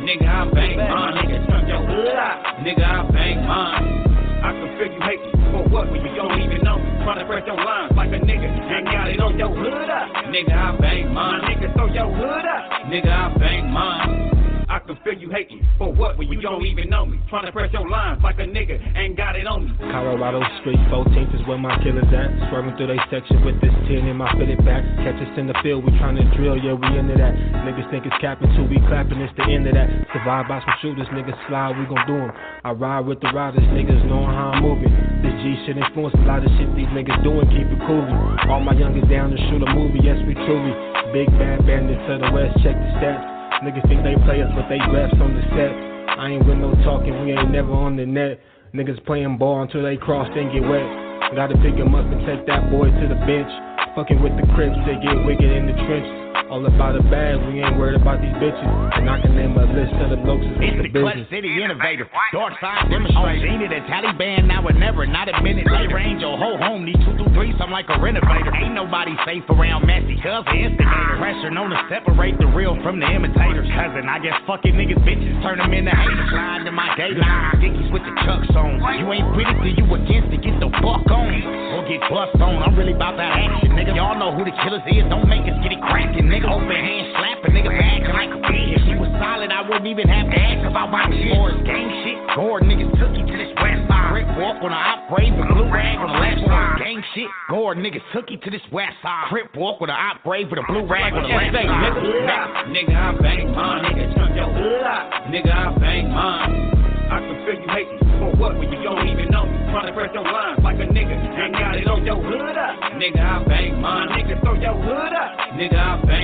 Nigga, I bang mine. Nigga, turn your hood out. Nigga, I bang mine. I can feel you hate me for what when you don't even know me. Trying to press your lines like a nigga. Ain't got it on your hood up. Nigga, I bang mine. Nigga, throw your hood up. Nigga, I bang mine. I can feel you hating. For what when you don't even know me? Trying to press your lines like a nigga ain't got it on me. Colorado Street 14th is where my killers at. Swerving through they section with this 10 in my fitted back. Catch us in the field, we trying to drill, yeah, we into that. Niggas think it's capping till we clapping, it's the end of that. Survive by some shooters, niggas slide, we gon' do them. I ride with the riders, niggas knowing how I'm moving. This G shit influence a lot of shit these niggas doing, keep it cool. All my youngers down to shoot a movie, yes, we truly. Big bad bandit to the west, check the stats. Niggas think they play us, but they refs on the set. I ain't with no talking, we ain't never on the net. Niggas playing ball until they cross and get wet. Gotta pick 'em up and take that boy to the bench. Fucking with the crips, they get wicked in the trenches. All about a bag, we ain't worried about these bitches. And I can name a list of the blokes that's It's with the the Clutch business. City innovator, dark side demonstrator. On it, a Taliban, now or never, not a minute. Lay range, your whole home need two through three, I'm like a renovator. Ain't nobody safe around messy, cuz the instigator. Pressure known to separate the real from the imitators. Cousin, I guess fucking niggas bitches turn them into haters. Slide to my gate line, dickies with the chucks on. You ain't with it till you against it, get the fuck on. Or get bust on, I'm really about that action, nigga. Y'all know who the killers is, don't make us get it cracking, nigga. Open hand slapping, nigga, acting like a bitch. If she was solid, I wouldn't even have to ask about my shit. Or it's gang shit, Gore niggas took you to this west side. Brick walk on the and blue rag on the left side. Gang shit, Gore niggas took you to this west side. Crip walk with an op grave with a blue rag on the left side. nigga, I bang mine, nigga, chunk your. Nigga, I bang mine. I can feel you hating. For what when you don't even know me? Trying to press your lines like a nigga ain't got it on your hood up. Nigga, I bang mine, nigga, throw your hood up. Nigga, I bang mine. I can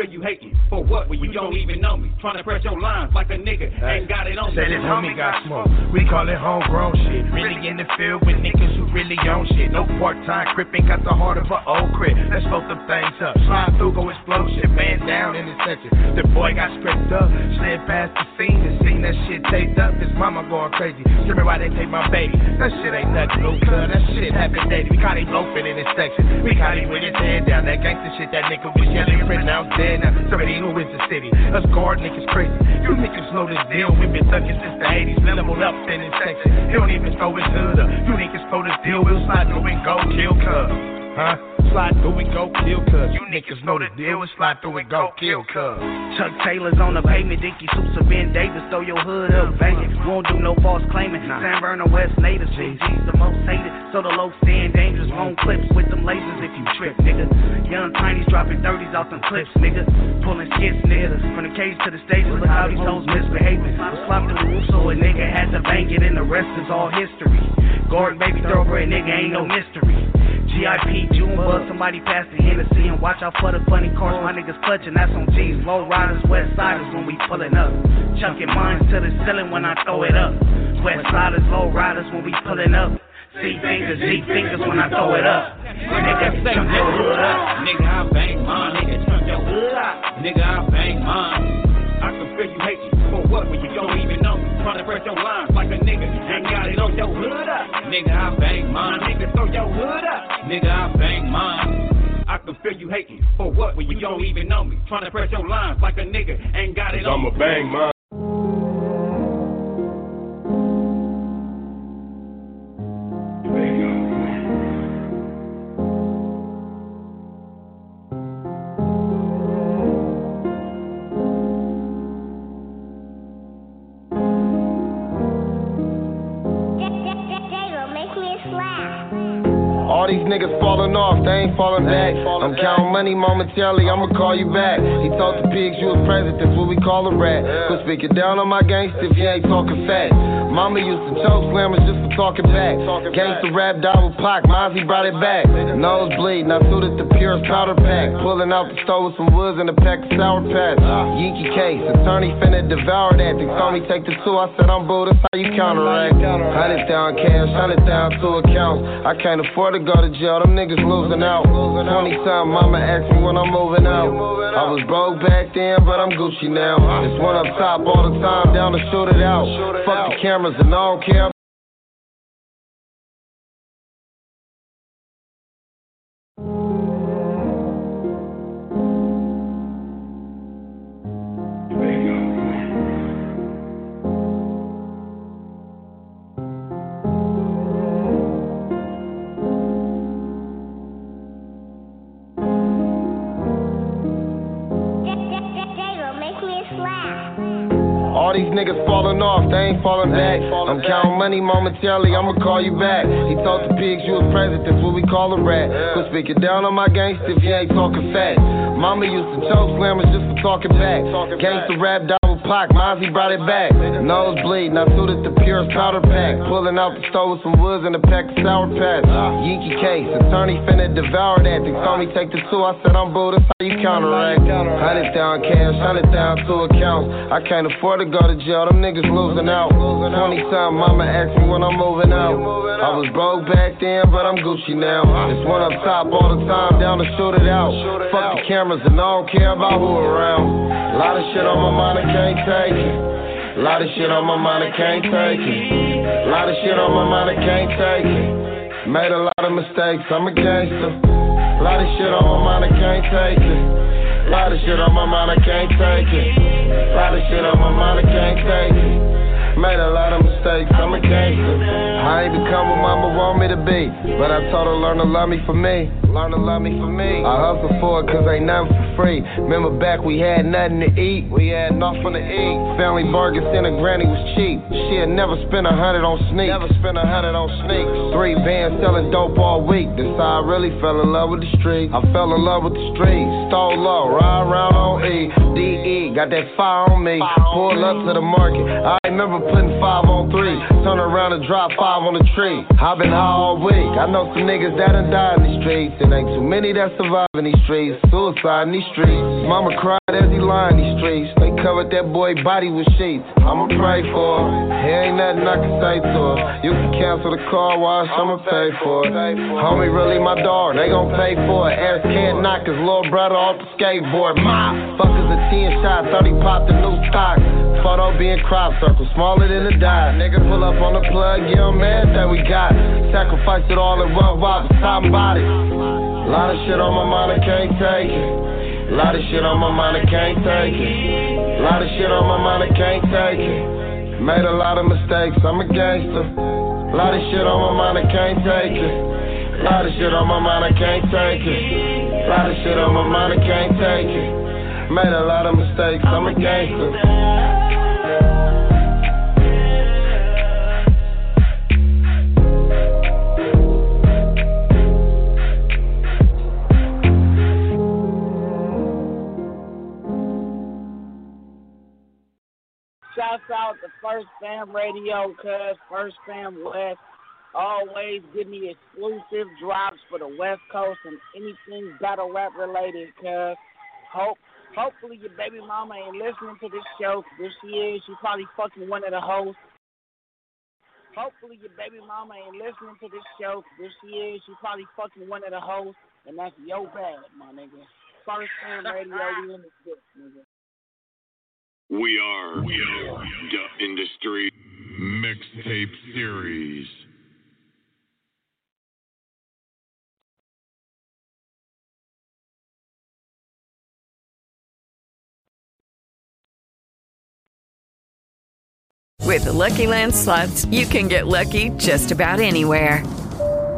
feel you hating. For what when you don't even know me? Trying to press your lines like a nigga ain't got it on Say you. this homie got smoke. We call it homegrown shit. Really in the field with niggas who really own shit. No part-time crippin', got the heart of an old crip. Let's blow them things up. Slide through, go explosion. Man down in the section. The boy got stripped up. Slid past the scene that shit taped up. His mama going crazy. Screaming why they take my baby. That shit ain't nothing, no cuz. That shit happened daily. We caught him loafing in this section. We caught him with his head down. That gangster shit that nigga was yelling, pronounced dead. Now, somebody who is the city. Us guard niggas crazy. You niggas know this deal. We been thugging since the 80s. Leveled up in this section. He don't even throw his hood up. You niggas throw this deal. We'll slide through and go kill cuz. Huh? Slide through and go kill cuz. You niggas know the deal. We'll slide through and go kill cuz. Chuck Taylor's on the pavement, Dickie suits of Ben Davis, throw your hood up, banging. Won't do no false claiming. San Vernon West natives, Big G's the most hated. So the low stand dangerous, long clips with them lasers if you trip, nigga. Young Tiny's dropping 30s off them clips, nigga. Pulling skits, nigga. From the cage to the stage, look how these hoes misbehaving. Was flopped through the roof, so a nigga had to bang it, and the rest is all history. Gordon, baby, throw thoroughbred, nigga, ain't no mystery. GIP, June Bug, somebody pass the Hennessy and watch out for the funny cars. My niggas clutching, that's on G's. Low riders, west siders when we pulling up. Chucking mines to the ceiling when I throw it up. West siders, low riders when we pulling up. C fingers, Z fingers when I throw it up. Nigga. Nigga, I bang mine, nigga, chunk your hood. Nigga, I bang mine. I can feel you hating. For what when you don't even know me? Trying to press your lines like a nigga ain't got it on your hood up. Nigga, I bang mine, nigga, throw your hood up. Nigga, I bang mine. I can feel you hating. For what when you don't even know me? Trying to press your lines like a nigga ain't got it on I'ma bang mine. Niggas falling off, they ain't falling back. I'm counting money momentarily, I'ma call you back. He told the pigs you was present, that's what we call a rat. Quit speaking down on my gangster if you ain't talking fat. Mama used to choke slammers just for talking back. Gangsta rap died with Pac, Mozzy brought it back. Nose bleed, now suited the purest powder pack. Pulling out the stove with some woods and a pack of sour patch. Yeeky case, attorney finna devour that. They told me take the two, I said I'm boo, that's how you counteract. Hundred down cash, hundred down two accounts. I can't afford to go to jail, them niggas losing out. Twenty time mama asked me when I'm moving out. I was broke back then, but I'm Gucci now. It's one up top all the time, down to shoot it out. Fuck the cameras and I don't care. Niggas falling off, they ain't falling back. I'm counting money momentarily, I'ma call you back. He told the pigs you was president, that's what we call a rat. Quit speaking down on my gangsta if you ain't talking facts. Mama used to choke slammers just for talking back. Gangsta rap, Pac, Mozzy brought it back. Nose bleed, now suited the purest powder pack. Pulling out the stove with some woods and a pack of sour patch. Yeeky case, attorney finna devour that. They told me take the two, I said I'm that's how you counteract. Hundred down cash, hundred down two accounts. I can't afford to go to jail, them niggas losing out. Twenty time, mama asked me when I'm moving out. I was broke back then, but I'm Gucci now. It's one up top all the time, down to shoot it out. Fuck the cameras and I don't care about who around. A lot of shit on my mind, I can't take it. Lot of shit on my mind, I can't take it. Lot of shit on my mind, I can't take it. Made a lot of mistakes, I'm a gangster. Lot of shit on my mind, I can't take it. Lot of shit on my mind, I can't take it. Lot of shit on my mind, I can't take it. Made a lot of mistakes, I'm a gangster. I ain't become what mama want me to be. But I told her, learn to love me for me. Learn to love me for me. I hustle for it cause ain't nothing for free. Remember back we had nothing to eat. We had nothing to eat. Family burgers and a granny was cheap. She had never spent a hundred on sneaks. Never spent a hundred on sneaks. Three bands selling dope all week. That's how I really fell in love with the street. I fell in love with the streets. Stole low, ride around on E. DE, got that fire on me. Pull up to the market. I remember putting five on three. Turn around and drop five on the tree. i been high all week. I know some niggas that done died in these streets. And ain't too many that survive in these streets. Suicide in these streets. Mama cried as he lined these streets. They covered that boy body with sheets. I'ma pray for her. Here ain't nothing I can say to her. You can cancel the car wash, I'ma pay for it. Homie, really my dog, they gon' pay for it. Ass can't knock his little brother off the skateboard. My fuckers a 10 shot, 30 popped the new stock. Photo being crop circle, smaller than a dot. Nigga pull up on the plug, yeah, I'm we got. Sacrifice it all in one wop, somebody. A lot of shit on my mind, I can't take it. Lot of shit on my mind, I can't take it. Lot of shit on my mind, I can't take it. Made a lot of mistakes, I'm a gangster. Lot of shit on my mind, I can't take it. Lot of shit on my mind, I can't take it. Lot of shit on my mind, I can't take it. Made a lot of mistakes, I'm a gangster. Shouts out to First Fam Radio, cuz First Fam West. Always give me exclusive drops for the West Coast and anything battle rap related, cuz. Hope hopefully your baby mama ain't listening to this show. If she is, she probably fucking one of the hosts. Hopefully your baby mama ain't listening to this show. If she is, she probably fucking one of the hosts. And that's yo bad, my nigga. First Fam Radio, we in this nigga. We are, we are the industry mixtape series. With the Lucky Land slots, you can get lucky just about anywhere.